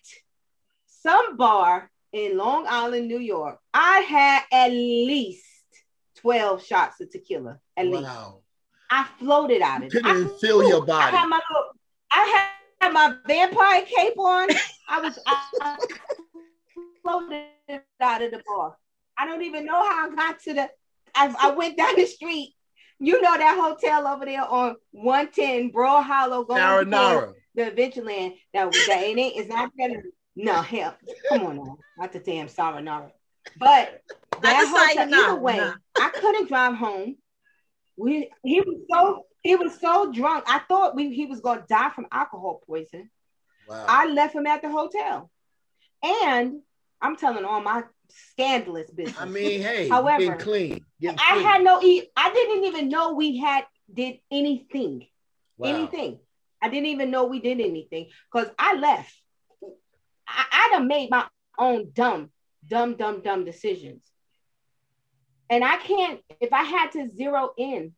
some bar in Long Island, New York. I had at least 12 shots of tequila. At least. I floated out of it. Couldn't I even feel your I body. had my little, I had my vampire cape on. I was I, I floated out of the bar. I don't even know how I got to the I, I went down the street. You know that hotel over there on 110 Broad Hollow going towards Marinara. the Adventureland that was that it ain't it's not that no hell come on now not the damn sayonara but Not that the hotel either sayonara, way no. I couldn't drive home we he was so he was so drunk I thought we he was gonna die from alcohol poison Wow. I left him at the hotel and I'm telling all my scandalous business I mean, hey, However, clean. I had no e I didn't even know we had did anything Wow. anything. I didn't even know we did anything because I left. I, I'd have made my own dumb, dumb, dumb, dumb decisions. And I can't, if I had to zero in,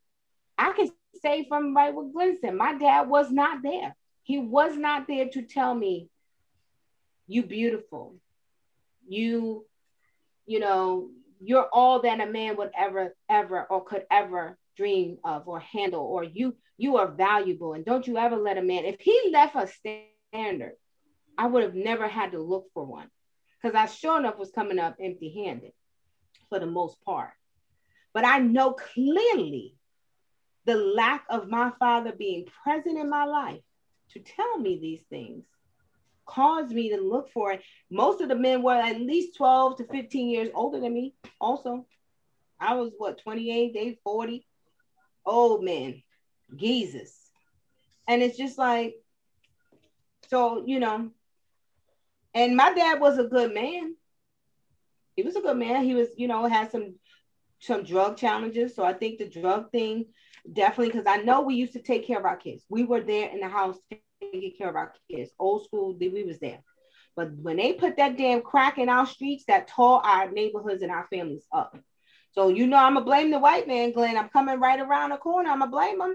I can say from right with Glenson, my dad was not there. He was not there to tell me, you beautiful. You, you know, you're all that a man would ever, ever, or could ever dream of or handle, or you, you are valuable. And don't you ever let a man, if he left a standard, I would have never had to look for one. Because I sure enough was coming up empty handed for the most part. But I know clearly the lack of my father being present in my life to tell me these things caused me to look for it. Most of the men were at least 12 to 15 years older than me, also. I was what, 28, they 40. Old men, geezers. And it's just like, so, you know, and my dad was a good man. He was a good man. He was, you know, had some some drug challenges. So I think the drug thing definitely because I know we used to take care of our kids. We were there in the house taking care of our kids. Old school, we was there. But when they put that damn crack in our streets, that tore our neighborhoods and our families up. So you know I'm gonna blame the white man, Glenn. I'm coming right around the corner. I'm gonna blame him.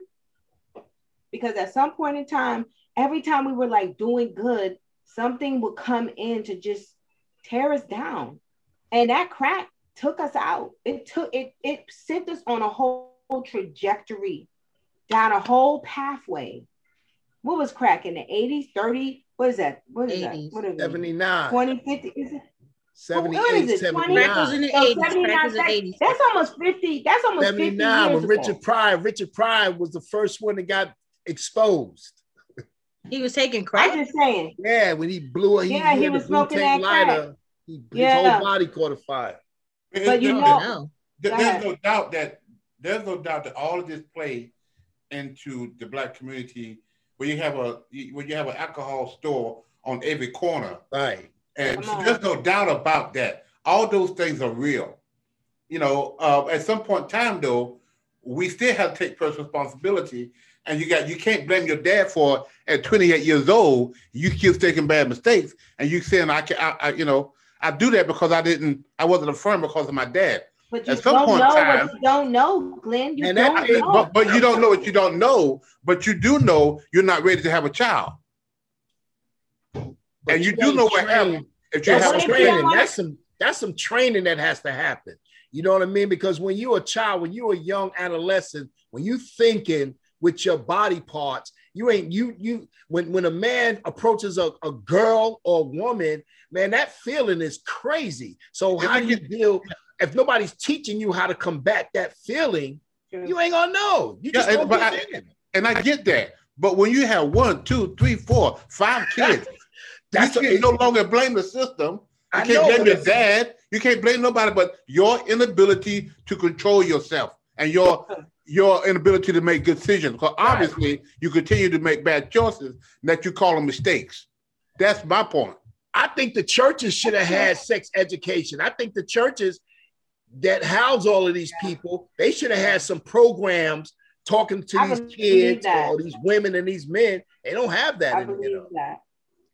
because at some point in time, every time we were like doing good, something would come in to just tear us down. And that crack took us out. It took it it sent us on a whole trajectory down a whole pathway. What was crack in the 80s, 30? What is that? What is 80s. that? What is 79. 20, 50? Is it? 78, 79. In the 80s. That's almost 50. That's almost 79 when Richard Pryor, Richard Pryor was the first one that got exposed. He was taking crack. I'm just saying. Yeah, when he blew it, he, yeah, he was smoking that lighter. Crack. He, yeah. His whole body caught a fire. But you know, there's no doubt that there's no doubt that all of this play into the black community where you have a where you have an alcohol store on every corner. Right. And there's no doubt about that. All those things are real. You know, uh, at some point in time though, we still have to take personal responsibility. And you got you can't blame your dad for at 28 years old, you keep taking bad mistakes and you saying I can I, I you know, I do that because I didn't I wasn't affirmed because of my dad. But you At some don't point know time, what you don't know, Glenn. You and don't that, know. But, but you don't know what you don't know, but you do know you're not ready to have a child. But and you, you do know what happens if you that's have some training. That's some that's some training that has to happen. You know what I mean? Because when you're a child, when you're a young adolescent, when you thinking with your body parts, you ain't you you when when a man approaches a, a girl or a woman, man, that feeling is crazy. So how do you deal if nobody's teaching you how to combat that feeling, you ain't gonna know. You just yeah, and, I, and I get that. But when you have one, two, three, four, five kids, that's you can no longer blame the system. You I can't know, blame your dad. You can't blame nobody but your inability to control yourself and your your inability to make good decisions. Because obviously right. you continue to make bad choices that you call them mistakes. That's my point. I think the churches should have had sex education. I think the churches that house all of these people, they should have had some programs talking to I these kids or these women and these men. They don't have that. I believe that.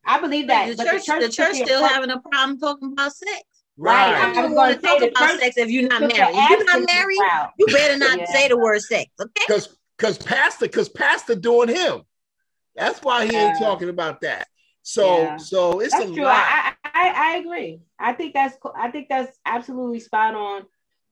I believe that. The church, the church, the church still having a problem talking about sex. Right. right. I was going to talk about sex if you're not married. If you're not married, you better not yeah. say the word sex. Okay. Because because pastor because pastor doing him. That's why he ain't talking about that. So yeah. so it's that's a true. lot. I, I, I agree. I think that's I think that's absolutely spot on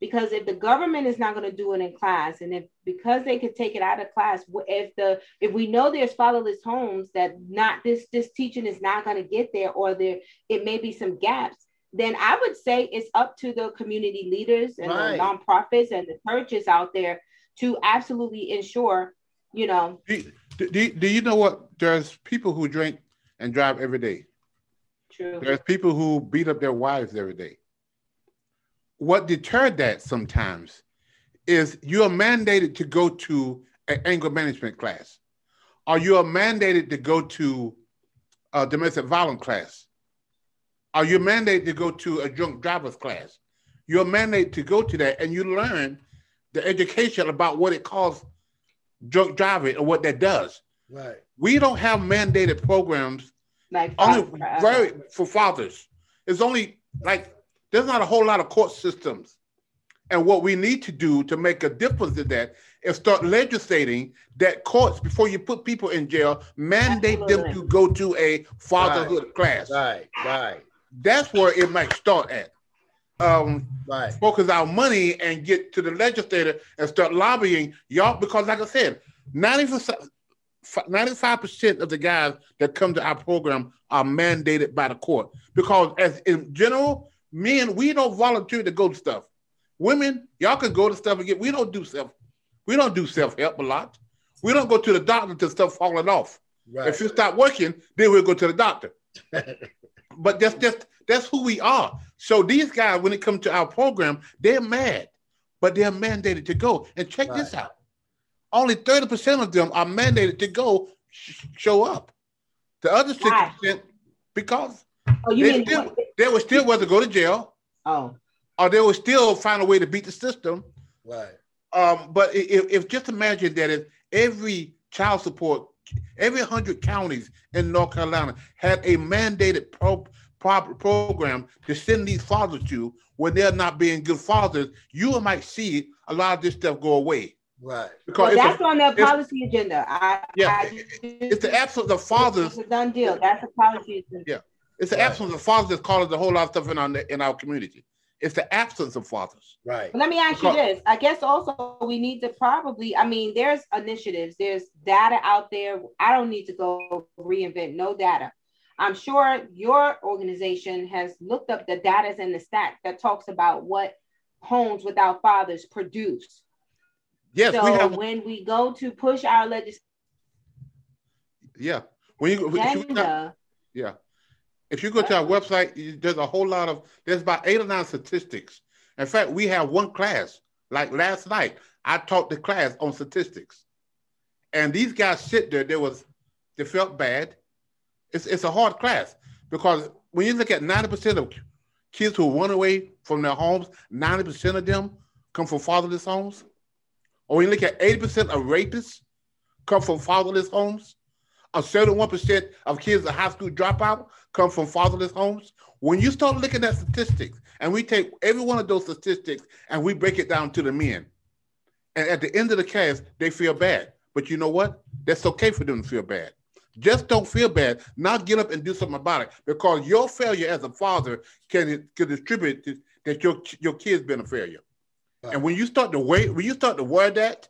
because if the government is not going to do it in class and if because they could take it out of class if the if we know there's fatherless homes that not this this teaching is not going to get there or there it may be some gaps then i would say it's up to the community leaders and right. the nonprofits and the churches out there to absolutely ensure you know do, do, do you know what there's people who drink and drive every day True. there's people who beat up their wives every day what deterred that sometimes is you're mandated to go to an anger management class, or you're mandated to go to a domestic violence class, or you're mandated to go to a drunk driver's class. You're mandated to go to that, and you learn the education about what it calls drunk driving and what that does. Right. We don't have mandated programs like only very for fathers. It's only like there's not a whole lot of court systems. And what we need to do to make a difference in that is start legislating that courts, before you put people in jail, mandate Absolutely. them to go to a fatherhood right. class. Right, right. That's where it might start at. Um, right. Focus our money and get to the legislator and start lobbying y'all because, like I said, 95% of the guys that come to our program are mandated by the court because, as in general, Men, we don't volunteer to go to stuff. Women, y'all can go to stuff again. We don't do self. We don't do self help a lot. We don't go to the doctor to stuff falling off. Right. If you stop working, then we'll go to the doctor. [LAUGHS] but that's just that's who we are. So these guys, when it comes to our program, they're mad, but they're mandated to go. And check right. this out: only thirty percent of them are mandated to go sh- show up. The other sixty percent, because Oh, you they mean still, they would still whether go to jail. Oh. Or they would still find a way to beat the system. Right. Um, but if, if just imagine that if every child support, every hundred counties in North Carolina had a mandated pro, pro, program to send these fathers to when they're not being good fathers, you might see a lot of this stuff go away. Right. Because Well, that's a, on the it's- policy agenda. I, Yeah, I, it's the absence of fathers. It's a done deal. That's a policy agenda. Yeah. It's the Right. absence of fathers that's causing a whole lot of stuff in our in our community. It's the absence of fathers. Right. But let me ask you this. I guess also we need to probably, I mean, there's initiatives, there's data out there. I don't need to go reinvent no data. I'm sure your organization has looked up the data and the stats that talks about what homes without fathers produce. Yes, so we have. when we go to push our legislation Yeah, when you if you, agenda, yeah, if you go to our website, you- there's a whole lot of there's about eight or nine statistics. In fact, we have one class. Like last night, I taught the class on statistics, and these guys sit there. They was they felt bad. It's it's a hard class because when you look at ninety percent of kids who run away from their homes, ninety percent of them come from fatherless homes. Or when you look at eighty percent of rapists come from fatherless homes. A seventy-one percent of kids at high school dropout come from fatherless homes. When you start looking at statistics, and we take every one of those statistics and we break it down to the men, and at the end of the cast, they feel bad. But you know what? That's okay for them to feel bad. Just don't feel bad. Now get up and do something about it because your failure as a father can, can distribute that your your kid's been a failure. And when you start to wait, when you start to wear that,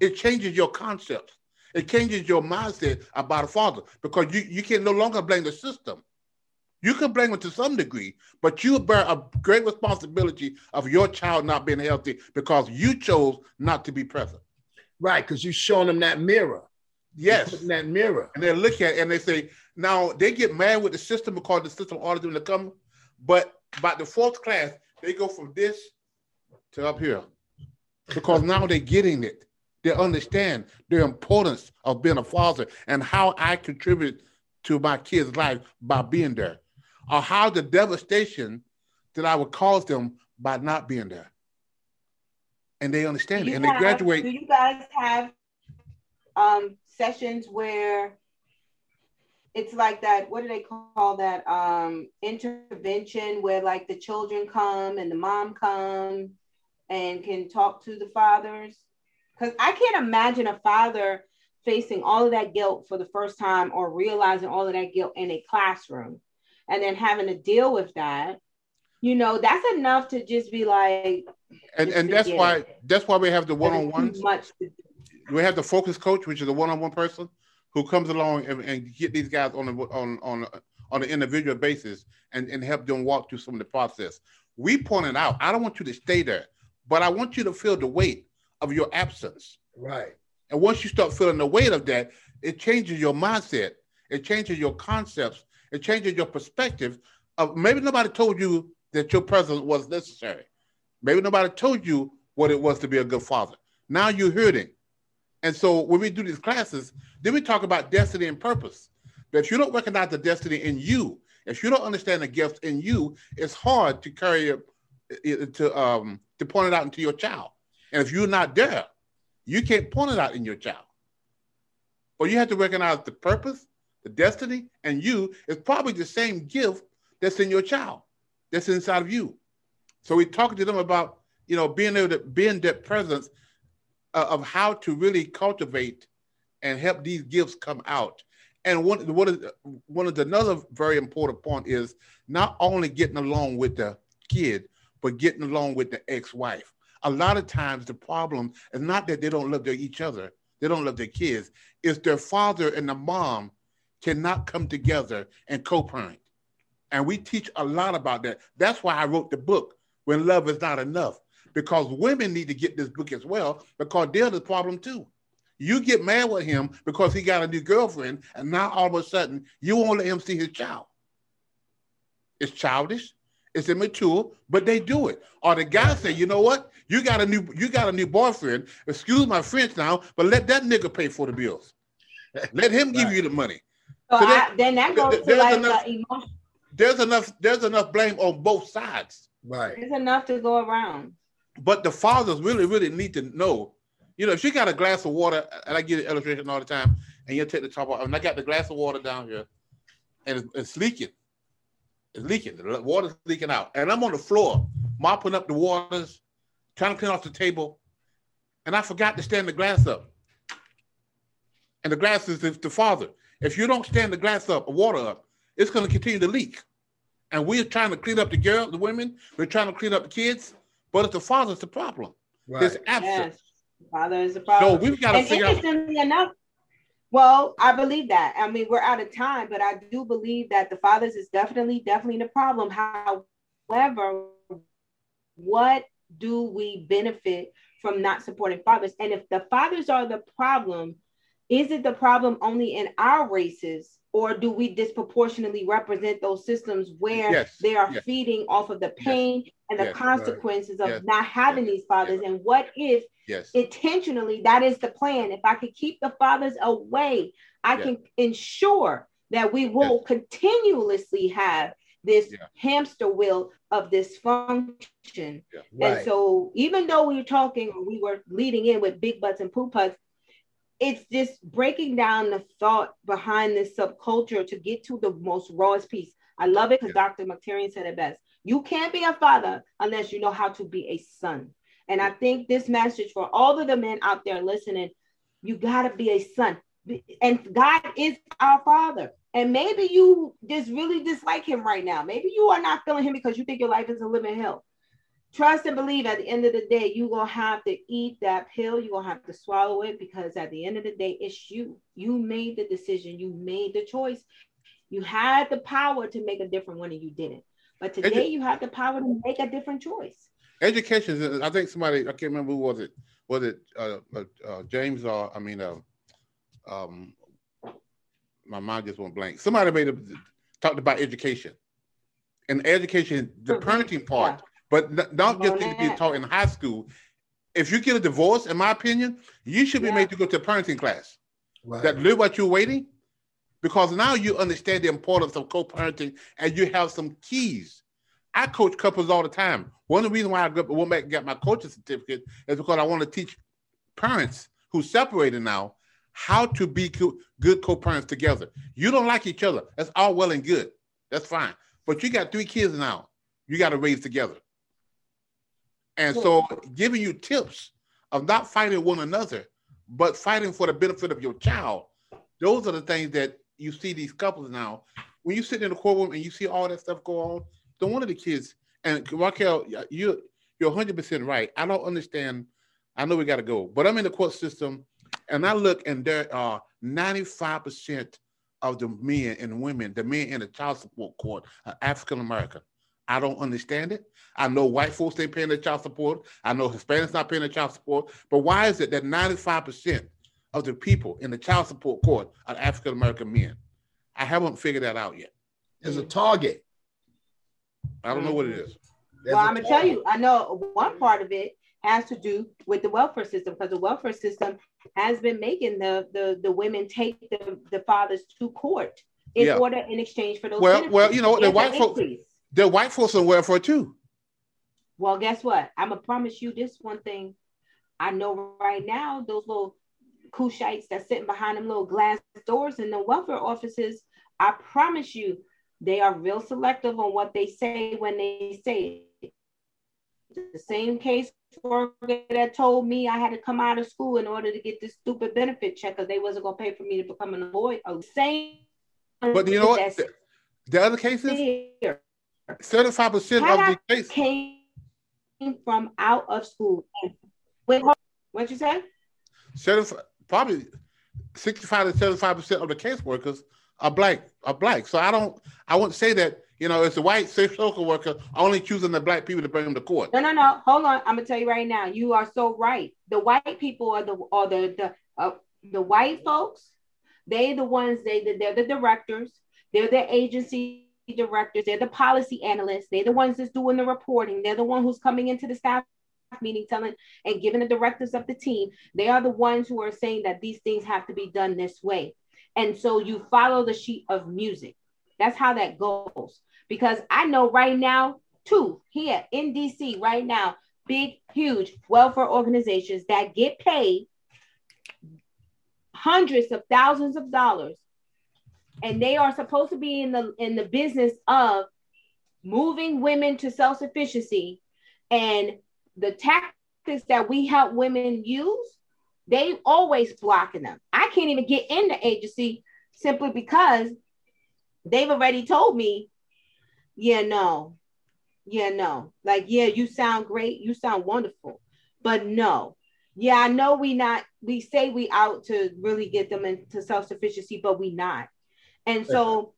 it changes your concepts. It changes your mindset about a father because you, you can no longer blame the system. You can blame it to some degree, but you bear a great responsibility of your child not being healthy because you chose not to be present. Right. Because you're showing them that mirror. Yes. that mirror. And they look at it and they say, now they get mad with the system because the system ordered them to come. But by the fourth class, they go from this to up here because now they're getting it. They understand the importance of being a father and how I contribute to my kids' life by being there, or how the devastation that I would cause them by not being there. And they understand it and they have- graduate. Do you guys have um, sessions where it's like that? What do they call that? Um, intervention where like the children come and the mom come and can talk to the fathers. Because I can't imagine a father facing all of that guilt for the first time or realizing all of that guilt in a classroom and then having to deal with that. You know, that's enough to just be like, And, and that's why it. that's why we have the one-on-ones. Much to we have the focus coach, which is a one-on-one person who comes along and, and get these guys on on on on an individual basis and, and help them walk through some of the process. We pointed out, I don't want you to stay there, but I want you to feel the weight of your absence. Right. And once you start feeling the weight of that, it changes your mindset. It changes your concepts. It changes your perspective. Of maybe nobody told you that your presence was necessary. Maybe nobody told you what it was to be a good father. Now you're it. And so when we do these classes, then we talk about destiny and purpose. But if you don't recognize the destiny in you, if you don't understand the gifts in you, it's hard to carry it it- to um to point it out into your child. And if you're not there, you can't point it out in your child. But you have to recognize the purpose, the destiny, and you is probably the same gift that's in your child, that's inside of you. So we talk to them about, you know, being able to be in that presence uh, of how to really cultivate and help these gifts come out. And one, of the, one of the another very important point is not only getting along with the kid, but getting along with the ex-wife. A lot of times the problem is not that they don't love their, each other, they don't love their kids. It's their father and the mom cannot come together and co-parent. And we teach a lot about that. That's why I wrote the book, When Love Is Not Enough, because women need to get this book as well, because they're the problem too. You get mad with him because he got a new girlfriend, and now all of a sudden you won't let him see his child. It's childish, it's immature, but they do it. Or the guy say, you know what? You got a new you got a new boyfriend. Excuse my French now, but let that nigga pay for the bills. Let him give Right. you the money. So So I, then that goes there- to there's like enough- the emotion. There's enough there's enough blame on both sides. Right. There's enough to go around. But the fathers really, really need to know. You know, if she got a glass of water, and I give an illustration all the time, and you take the top off, and I got the glass of water down here, and it's, it's leaking. It's leaking. The water's leaking out, and I'm on the floor mopping up the waters, trying to clean off the table, and I forgot to stand the glass up. And the glass is the, the father. If you don't stand the glass up, or water up, it's going to continue to leak. And we're trying to clean up the girl, the women. We're trying to clean up the kids, but it's the father's the problem. Right. It's absent. Yes. Father is the problem. So we've got to and figure out. enough, well, I believe that. I mean, we're out of time, but I do believe that the fathers is definitely, definitely the problem. However, what do we benefit from not supporting fathers? And if the fathers are the problem, is it the problem only in our races? Or do we disproportionately represent those systems where Yes, they are yes. feeding off of the pain and the yes, right. consequences of Yes, not having yes, these fathers? yes. And what if Yes. intentionally that is the plan if i could keep the fathers away i can ensure that we will continuously have this hamster wheel of dysfunction Yeah. and so even though we were talking we were leading in with big butts and poop putts it's just breaking down the thought behind this subculture to get to the most rawest piece i love it because dr mctarian said it best you can't be a father unless you know how to be a son and I think this message for all of the men out there listening, you got to be a son. And God is our father. And maybe you just really dislike him right now. Maybe you are not feeling him because you think your life is a living hell. Trust and believe at the end of the day, you're going to have to eat that pill. You're going to have to swallow it because at the end of the day, it's you. You made the decision. You made the choice. You had the power to make a different one and you didn't. But today you have the power to make a different choice. Education. is- I think somebody. I can't remember who was it. Was it uh, uh, uh, James or I mean, uh, um, my mind just went blank. Somebody made a talked about education, and education, the parenting part, but n- not just need to be taught in high school. If you get a divorce, in my opinion, you should be Yeah. made to go to a parenting class. Right. that live what you're waiting because now you understand the importance of co-parenting and you have some keys. I coach couples all the time. One of the reasons why I got- went back and got my coaching certificate is because I want to teach parents who separated now how to be co- good co-parents together. You don't like each other. That's all well and good. That's fine. But you got three kids now. You got to raise together. And so giving you tips of not fighting one another, but fighting for the benefit of your child. Those are the things that you see these couples now. When you sit in the courtroom and you see all that stuff go on, then one of the kids, and Raquel, you you're 100 percent right. I don't understand. I know we got to go, but I'm in the court system, and I look, and there are 95 percent of the men and women, the men in the child support court, are African American. I don't understand it. I know white folks ain't paying their child support. I know Hispanics not paying their child support. But why is it that 95% of the people in the child support court are African American men? I haven't figured that out yet. There's a target. I don't know what it is. There's well, I'm gonna tell you, I know one part of it has to do with the welfare system because the welfare system has been making the the, the women take the, the fathers to court in Yeah. order in exchange for those. Well- benefits. well, you know what, the white folks- increase. They're white folks on welfare too. Well, guess what? I'm gonna promise you this one thing. I know right now those little Kushites that's sitting behind them little glass doors in the welfare offices. I promise you, they are real selective on what they say when they say it. The same case worker that told me I had to come out of school in order to get this stupid benefit check because they wasn't gonna pay for me to become an employee. Oh, same. But you know what? The, the other cases, here. 75% of the case, came from out of school. Wait, what'd you say? 75, probably 65 to 75% of the caseworkers are black, are black. So I don't, I wouldn't say that, you know, it's a white social worker only choosing the black people to bring them to court. No, no, no. Hold on. I'm gonna tell you right now. You are so right. The white people are the are the the uh, the white folks. They the ones they they're the directors. They're the agency directors. They're the policy analysts. They're the ones that's doing the reporting. They're the one who's coming into the staff meeting telling and giving the directives of the team. They are the ones who are saying that these things have to be done this way. And so you follow the sheet of music. That's how that goes. Because I know right now, too, here in DC, right now, big, huge welfare organizations that get paid hundreds of thousands of dollars and they are supposed to be in the in the business of moving women to self-sufficiency and the tactics that we help women use, they always blocking them. I can't even get in the agency simply because they've already told me, yeah, no, yeah, no. Like, yeah, you sound great, you sound wonderful, but no. Yeah, I know we not we say we out to really get them into self-sufficiency, but we not. And so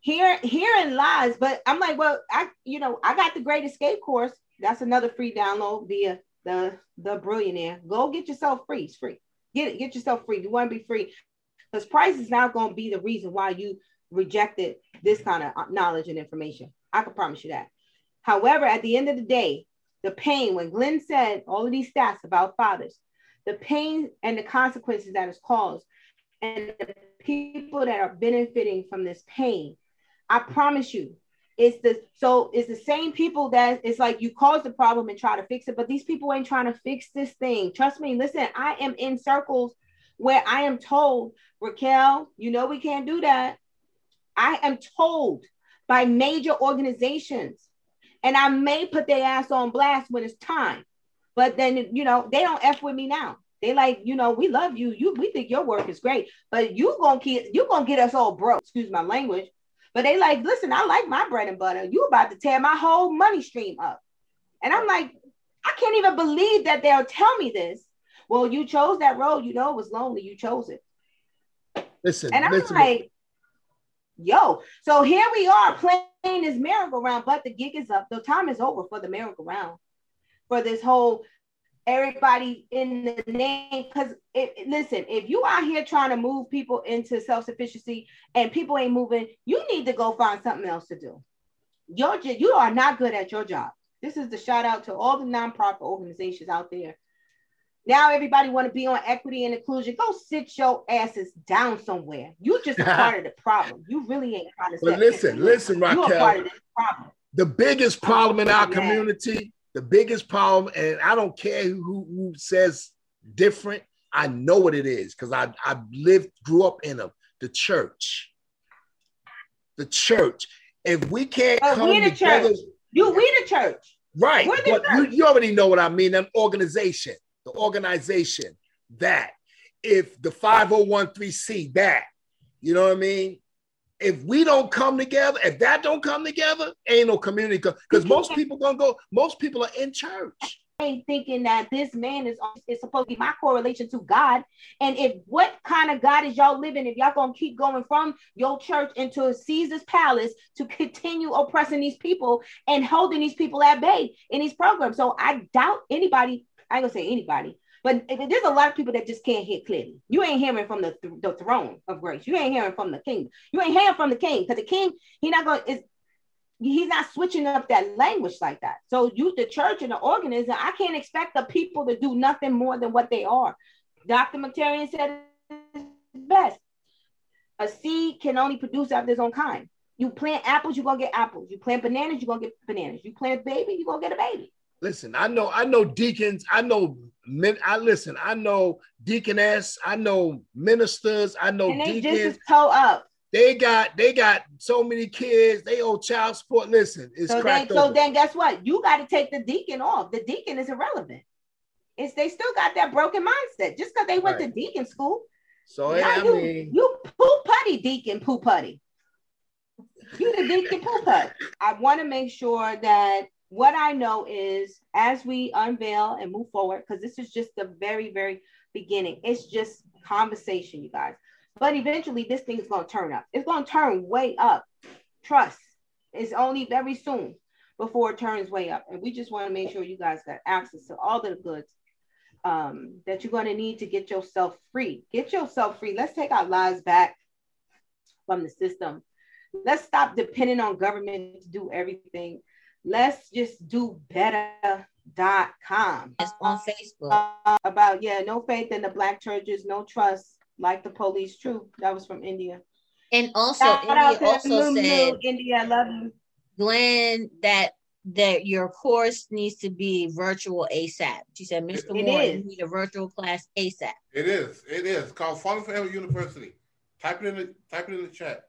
here herein lies, but I'm like, well, I you know, I got the great escape course. That's another free download via the the billionaire. Go get yourself free. It's free. Get it, get yourself free. You want to be free. Because price is not going to be the reason why you rejected this kind of uh, knowledge and information. I can promise you that. However, at the end of the day, the pain, when Glenn said all of these stats about fathers, the pain and the consequences that is caused, and the people that are benefiting from this pain, I promise you, it's the so it's the same people that it's like you cause the problem and try to fix it, but these people ain't trying to fix this thing. Trust me, listen, I am in circles where I am told, Raquel, you know we can't do that. I am told by major organizations, and I may put their ass on blast when it's time. But then you know they don't f with me now. They like, you know, we love you. You we think your work is great, but you gonna keep you gonna get us all broke. Excuse my language. But they like, listen, I like my bread and butter. You about to tear my whole money stream up. And I'm like, I can't even believe that they'll tell me this. Well, you chose that road. You know it was lonely. You chose it. Listen, And I'm listen, like, yo, so here we are playing this merry-go-round, but the gig is up. The time is over for the merry-go-round, for this whole everybody in the name. Because listen, if you out here trying to move people into self-sufficiency and people ain't moving, you need to go find something else to do. Your you are not good at your job. This is the shout out to all the nonprofit organizations out there. Now everybody want to be on equity and inclusion. Go sit your asses down somewhere. You just a part of the [LAUGHS] problem. You really ain't trying to. But set listen, listen, part Raquel. of this problem. The biggest problem in our community, the biggest problem, and I don't care who, who says different. I know what it is because I I lived, grew up in them. The church, the church. If we can't oh, But come we the together, church. You we the church. right? The But you, church. you already know what I mean. An organization, the organization that if the 5013C that, you know what I mean? If we don't come together, if that don't come together, ain't no community. Because most [LAUGHS] people gonna go, most people are in church. ain't thinking that this man is is supposed to be my correlation to God. And if what kind of God is y'all living, if y'all gonna keep going from your church into Caesar's palace to continue oppressing these people and holding these people at bay in these programs. So I doubt anybody, I ain't gonna say anybody, but there's a lot of people that just can't hear clearly. You ain't hearing from the, the throne of grace. You ain't hearing from the king. You ain't hearing from the king because the king, he not gonna is he's not switching up that language like that. So you, the church and the organism, I can't expect the people to do nothing more than what they are. Dr. McTarian said it best. A seed can only produce after its own kind. You plant apples, you're gonna get apples. You plant bananas, you're gonna get bananas. You plant baby, you're gonna get a baby. Listen, I know, I know deacons, I know men, I listen, I know deaconess, I know ministers, I know and they deacons. just toe up. They got they got so many kids. They owe child support. Listen, it's So then, cracked so over. then guess what? You got to take the deacon off. The deacon is irrelevant. It's they still got that broken mindset. Just because they went Right. to deacon school, so yeah, I you, mean, you poo putty deacon poo putty. You the deacon poo put. I want to make sure that what I know is as we unveil and move forward, because this is just the very, very beginning. It's just conversation, you guys. But eventually this thing is gonna turn up. It's gonna turn way up. Trust. It's only very soon before it turns way up. And we just want to make sure you guys got access to all the goods um, that you're going to need to get yourself free. Get yourself free. Let's take our lives back from the system. Let's stop depending on government to do everything. Let's just do better.com. It's on Facebook. Uh, about, yeah, no faith in the black churches, no trust, like the police. True. That was from India. And also, Shout India also Moo Moo, said, India, I love you. Glenn, that that your course needs to be virtual ASAP. She said, Mr. It Moore, is. you need a virtual class ASAP. It is. It is It's called Father Forever University. Type it in the type it in the chat.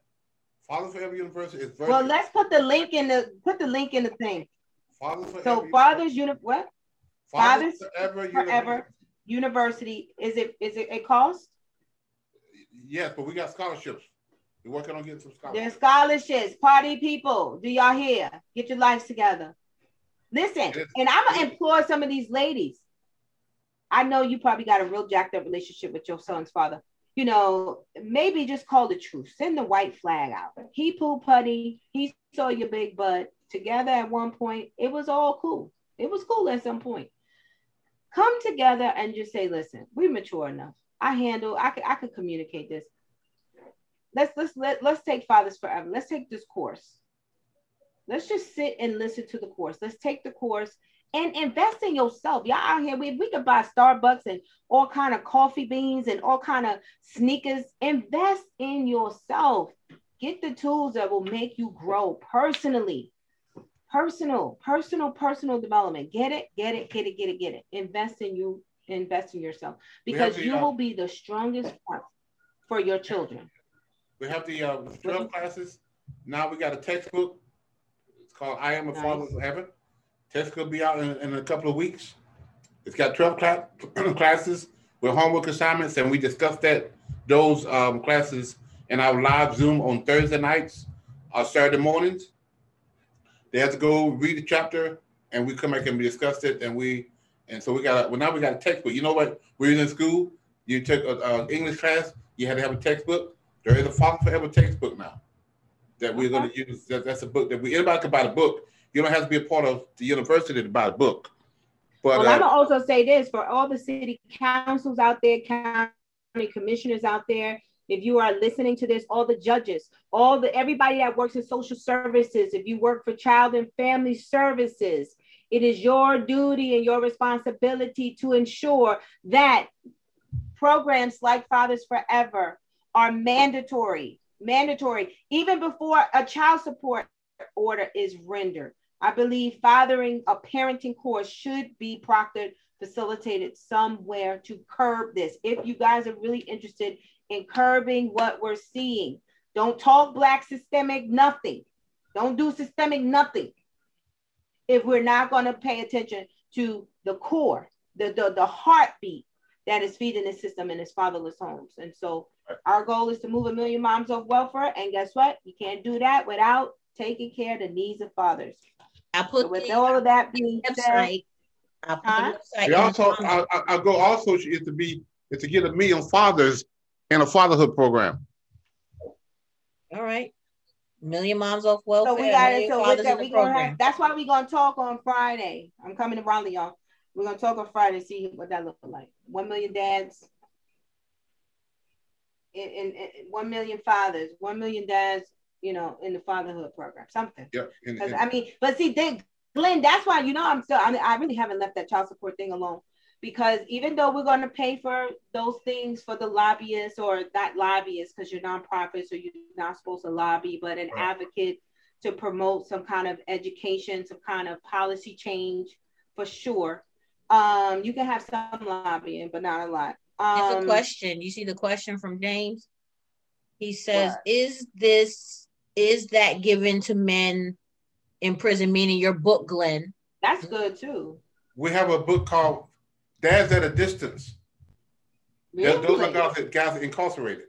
Father Forever University is. Well, let's put the link in the put the link in the thing. Father Forever So fathers uni what? Fathers, Forever, Forever University. Is it is it a cost? Yes, but we got scholarships. We're working on getting some scholarships. There's scholarships. Party people, do y'all hear? Get your lives together. Listen, and I'm gonna implore some of these ladies. I know you probably got a real jacked up relationship with your son's father. You know, maybe just call the truth. Send the white flag out. He poo putty. He saw your big butt together at one point. It was all cool. It was cool at some point. Come together and just say, listen, we're mature enough. I handle, I could, I could communicate this. Let's let's let, let's take fathers forever. Let's take this course. Let's just sit and listen to the course. Let's take the course and invest in yourself. Y'all out here, we, we could buy Starbucks and all kind of coffee beans and all kind of sneakers. Invest in yourself. Get the tools that will make you grow personally. Personal, personal, personal development. Get it, get it, get it, get it, get it. Invest in you, invest in yourself because you will be the strongest for your children. We have the uh, 12 classes. Now we got a textbook. It's called I Am a nice. Father of Heaven. Test will be out in, in, a couple of weeks. It's got 12 cl- [CLEARS THROAT] classes with homework assignments, and we discussed that those um, classes in our live Zoom on Thursday nights or Saturday mornings. They have to go read the chapter, and we come back and we discussed it, and we and so we got a, well now we got a textbook. You know what? We're in school. You took an English class. You had to have a textbook. There is a Father Forever textbook now that we're going to use. That, that's a book that we anybody can buy the book. You don't have to be a part of the university to buy a book. But well, uh, I'm gonna also say this for all the city councils out there, county commissioners out there. If you are listening to this, all the judges, all the everybody that works in social services, if you work for child and family services, it is your duty and your responsibility to ensure that programs like Fathers Forever are mandatory, mandatory, even before a child support order is rendered. I believe fathering a parenting course should be proctored, facilitated somewhere to curb this. If you guys are really interested in curbing what we're seeing, don't talk black systemic nothing. Don't do systemic nothing. If we're not going to pay attention to the core, the, the, the heartbeat that is feeding the system in its fatherless homes. And so our goal is to move a million moms off welfare. And guess what? You can't do that without taking care of the needs of fathers. I put so with the, all of that being uh, said, huh? We also, our, our goal also is to be is to get a million fathers in a fatherhood program. All right. Million moms off welfare. So we got it. So with that, we gonna have, that's why we're gonna talk on Friday. I'm coming to Raleigh, y'all. We're gonna talk on Friday and see what that looks like. One million dads in, in, in, one million fathers, one million dads, you know, in the fatherhood program, something. Yeah. Because I mean, but see, they, Glenn, that's why you know I'm still. I mean, I really haven't left that child support thing alone because even though we're going to pay for those things for the lobbyists or not lobbyists because you're nonprofits or you're not supposed to lobby, but an right. advocate to promote some kind of education, some kind of policy change for sure. Um, you can have some lobbying, but not a lot. Um, it's a question. You see the question from James. He says, what? "Is this is that given to men in prison?" Meaning your book, Glenn. That's good too. We have a book called "Dads at a Distance." Really? Those are guys that guys are incarcerated,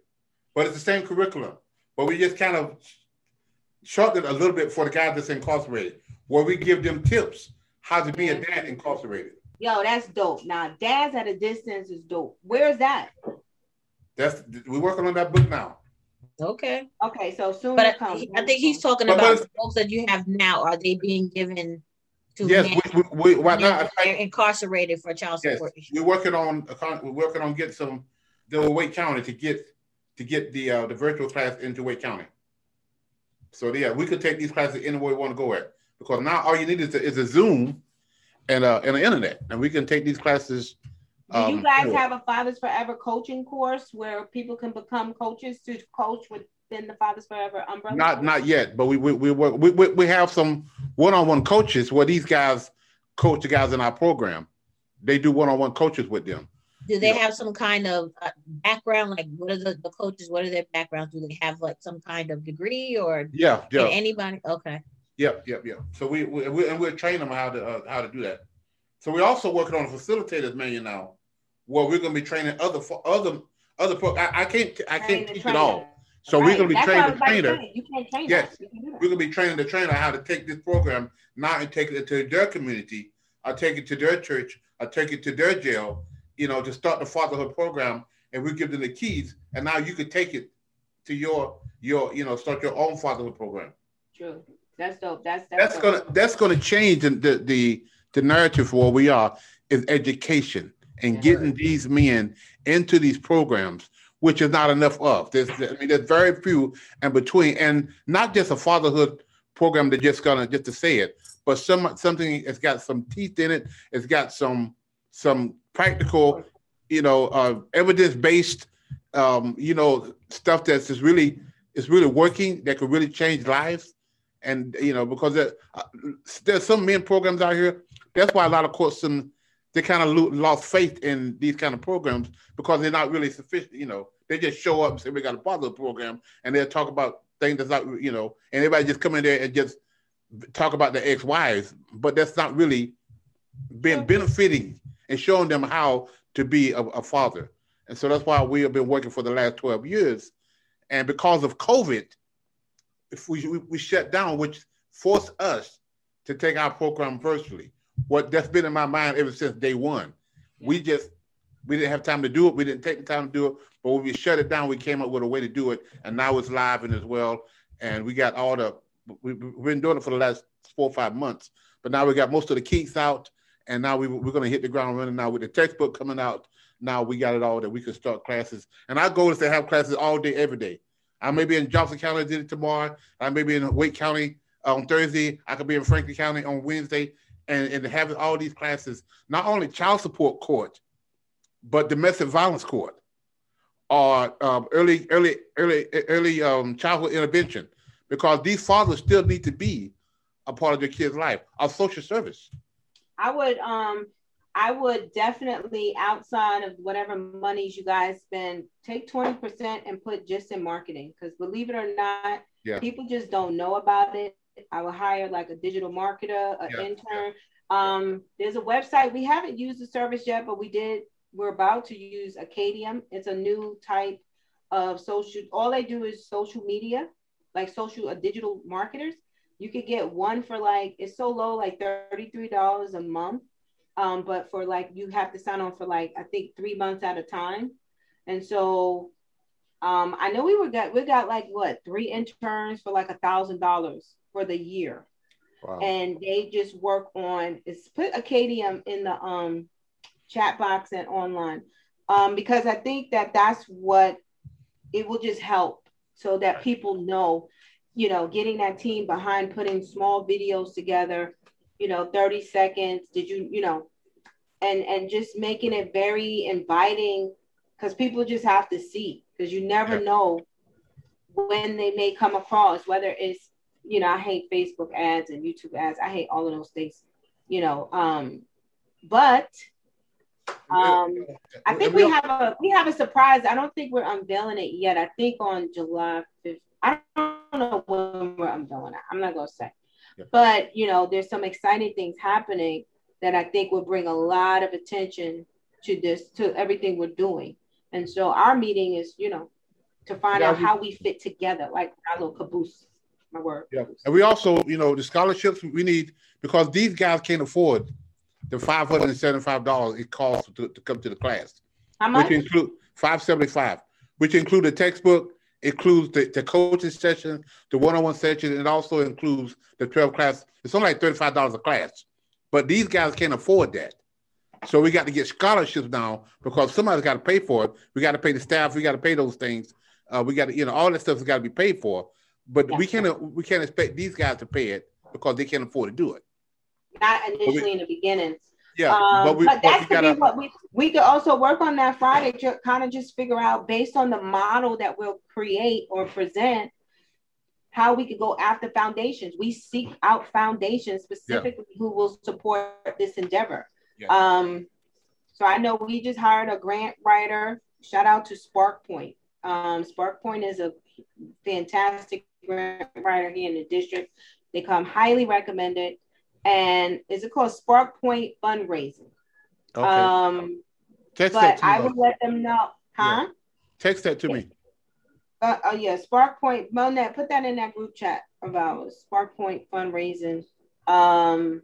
but it's the same curriculum. But we just kind of shortened it a little bit for the guys that's incarcerated, where we give them tips how to be a dad incarcerated. Yo, that's dope. Now, Dads at a Distance is dope. Where's that? That's we're working on that book now. Okay. Okay, so soon but I, I think he's talking but, about but, books that you have now. Are they being given to yes, we, we, we, right now they're incarcerated for child support? Yes, we're working on we're working on getting some the Wake County to get to get the uh, the virtual class into Wake County. So yeah, we could take these classes anywhere we want to go at because now all you need is a, is a Zoom and uh and the internet, and we can take these classes. Do you um, guys have a Fathers Forever coaching course where people can become coaches to coach within the Fathers Forever umbrella? Not not yet, but we we we work, we, we, we have some one-on-one coaches where these guys coach the guys in our program. They do one-on-one coaches with them. Do they have some kind of uh, background? Like, what are the, the coaches? What are their backgrounds? Do they have like some kind of degree or? Yeah, yeah. Anybody? Okay. Yep, yep, yep. So we, we, we and we'll train them how to uh, how to do that. So we're also working on a facilitators manual now, where we're going to be training other other other. Pro- I, I can't I can't teach it all. So right. we're going to be That's training the trainer. You can't train yes, we're going to be training the trainer how to take this program now and take it to their community. I take it to their church. I take it to their jail. You know, to start the fatherhood program, and we give them the keys, and now you can take it to your your you know start your own fatherhood program. True. That's dope. That's that's, that's gonna that's gonna change the, the the narrative for where we are is education and getting these men into these programs, which is not enough of. There's, I mean, there's very few and between, and not just a fatherhood program that just gonna just to say it, but some something that's got some teeth in it. It's got some some practical, you know, uh, evidence based, um, you know, stuff that's just really is really working that could really change lives. And you know, because there, uh, there's some men programs out here that's why a lot of courts and they kind of lost faith in these kind of programs because they're not really sufficient. You know, they just show up and say we got a bother program, and they'll talk about things that's not you know, and everybody just come in there and just talk about the ex wives, but that's not really been benefiting and showing them how to be a, a father. And so that's why we have been working for the last 12 years. And because of COVID, if we, we, we shut down, which forced us to take our program virtually what that's been in my mind ever since day one. We just we didn't have time to do it. We didn't take the time to do it. But when we shut it down, we came up with a way to do it, and now it's live and as well. And we got all the we, we've been doing it for the last four or five months. But now we got most of the kinks out, and now we, we're going to hit the ground running now with the textbook coming out. Now we got it all that we can start classes. And our goal is to have classes all day, every day. I may be in Johnston County did it tomorrow. I may be in Wake County uh, on Thursday. I could be in Franklin County on Wednesday and, and having all these classes, not only child support court, but domestic violence court, or um, early, early, early, early um, childhood intervention, because these fathers still need to be a part of their kids' life. Our social service. I would, um, I would definitely outside of whatever monies you guys spend, take twenty percent and put just in marketing, because believe it or not, yeah. people just don't know about it. I would hire like a digital marketer, an yeah. intern. Um, there's a website. We haven't used the service yet, but we did. We're about to use Acadium. It's a new type of social. All they do is social media, like social uh, digital marketers. You could get one for like it's so low, like thirty three dollars a month. Um, but for like you have to sign on for like I think three months at a time, and so um, I know we were got we got like what three interns for like a thousand dollars for the year. Wow. And they just work on is put Acadium in the um chat box and online. Um, because I think that that's what it will just help so that people know, you know, getting that team behind putting small videos together, you know, 30 seconds. Did you, you know, and and just making it very inviting because people just have to see because you never know when they may come across whether it's you know, I hate Facebook ads and YouTube ads. I hate all of those things, you know. Um, but um, I think we have a we have a surprise. I don't think we're unveiling it yet. I think on July 5th. I don't know when we're unveiling it. I'm not gonna say. Yeah. But you know, there's some exciting things happening that I think will bring a lot of attention to this, to everything we're doing. And so our meeting is, you know, to find yeah, out we, how we fit together, like our little caboose my word. Yeah, and we also, you know, the scholarships we need because these guys can't afford the five hundred and seventy-five dollars it costs to, to come to the class. How much? Which include five seventy-five, which include the textbook, includes the, the coaching session, the one-on-one session, and it also includes the 12 class. It's only like $35 a class. But these guys can't afford that. So we got to get scholarships now because somebody's got to pay for it. We got to pay the staff. We got to pay those things. Uh, we got to, you know, all that stuff's got to be paid for. But yeah. we can't we can't expect these guys to pay it because they can't afford to do it. Not initially we, in the beginning. Yeah, um, but, we, but that's but we gotta, what we we could also work on that Friday to kind of just figure out based on the model that we'll create or present how we could go after foundations. We seek out foundations specifically yeah. who will support this endeavor. Yeah. Um, so I know we just hired a grant writer. Shout out to SparkPoint. Um, Spark Point is a fantastic grant writer here in the district. They come highly recommended. and is it called Spark Point Fundraising? Okay. Um, Text that but to me. I would let them know, huh? Text that to me. Uh, oh yeah, Spark Point, Monet, put that in that group chat of ours. Spark Point fundraising. Um,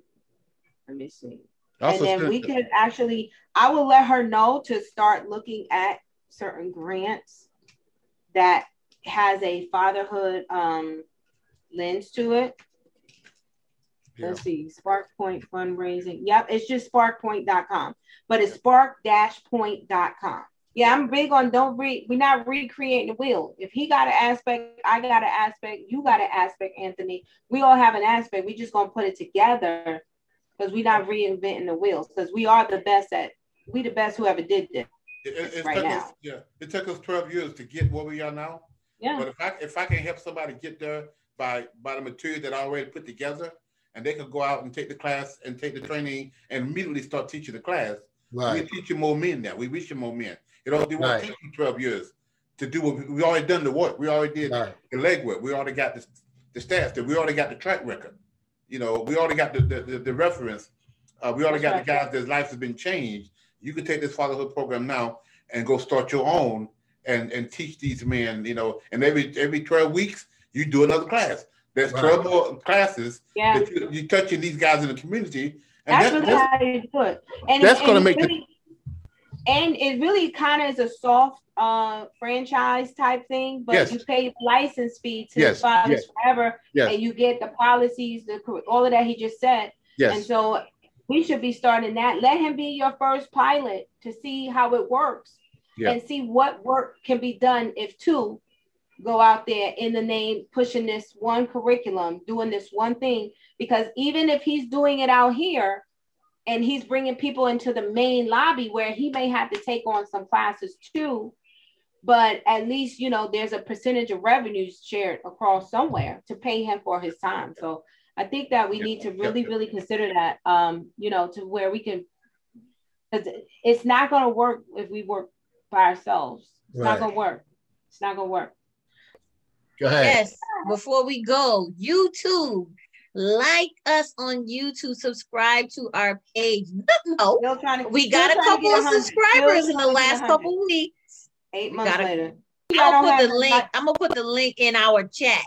let me see. Also, and then we could actually, I will let her know to start looking at certain grants that has a fatherhood um lens to it. Yeah. Let's see, SparkPoint fundraising. Yep, it's just sparkpoint.com, but it's spark-point.com. Yeah, I'm big on don't re we're not recreating the wheel. If he got an aspect, I got an aspect, you got an aspect, Anthony. We all have an aspect. We just gonna put it together because we're not reinventing the wheels because we are the best at we the best who ever did this. It, it, it right took now. us, yeah, it took us 12 years to get where we are now. Yeah. But if I if I can help somebody get there by by the material that I already put together, and they could go out and take the class and take the training and immediately start teaching the class, Right. we teach you more men now. We reach you more men. You know, they won't Right. take you 12 years to do what we, we already done the work. We already did Right. the legwork. We already got the, the stats. That we already got the track record. You know, we already got the the, the, the reference. Uh, we already got the guys that lives have been changed. You can take this fatherhood program now and go start your own and and teach these men. You know, and every every 12 weeks you do another class. There's Right. 12 more classes Yeah. that you, you touching these guys in the community. And That's that- really that's, how you do it. And that's it- gonna and make it the- and it really kind of is a soft uh franchise type thing, but Yes. you pay license fee to Yes, the fathers yes, forever, yes. and you get the policies, the all of that he just said. Yes. And so we should be starting that. Let him be your first pilot to see how it works Yeah. and see what work can be done if two go out there in the name pushing this one curriculum, doing this one thing. Because even if he's doing it out here and he's bringing people into the main lobby where he may have to take on some classes too, but at least you know there's a percentage of revenues shared across somewhere to pay him for his time. So I think that we need to really, really consider that. Um, you know, to where we can, because it's not going to work if we work by ourselves. It's not going to work. It's not going to work. Go ahead. Yes. Before we go, YouTube, like us on YouTube, subscribe to our page. No, to. we got a couple of subscribers in the trying to get last 100. couple weeks. Eight months gotta- later. I'll don't put the link. like- I'm gonna put the link in our chat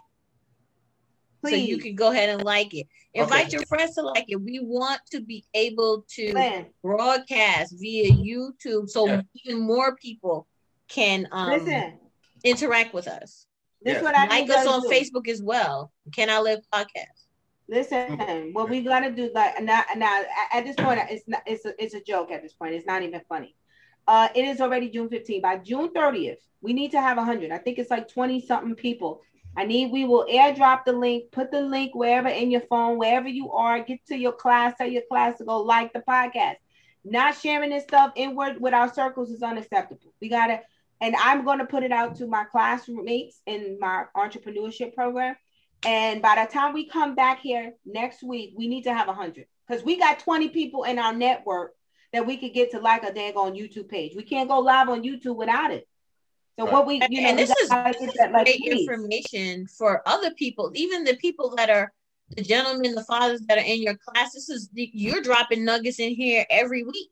so you can go ahead and like it. Invite Okay. your friends to like it. We want to be able to Lynn, broadcast via YouTube so Yeah. even more people can um, listen. interact with us. This Yes. what I Like us on do. Facebook as well. Can I live podcast? Listen, what we gotta do, like now, now at this point, it's not, it's a, it's a joke at this point. It's not even funny. Uh, it is already June 15th. By June 30th, we need to have 100. I think it's like 20 something people. I need. We will airdrop the link. Put the link wherever in your phone, wherever you are. Get to your class. Tell your class to go like the podcast. Not sharing this stuff inward with our circles is unacceptable. We gotta. And I'm to put it out to my classmates in my entrepreneurship program. And by the time we come back here next week, we need to have a 100 because we got 20 people in our network that we could get to like a dang on YouTube page. We can't go live on YouTube without it. So Right. what we, you know, and this is gotta that, like, great please. information for other people, even the people that are the gentlemen, the fathers that are in your class. This is you're dropping nuggets in here every week.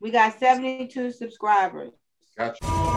We got 72 subscribers. Gotcha.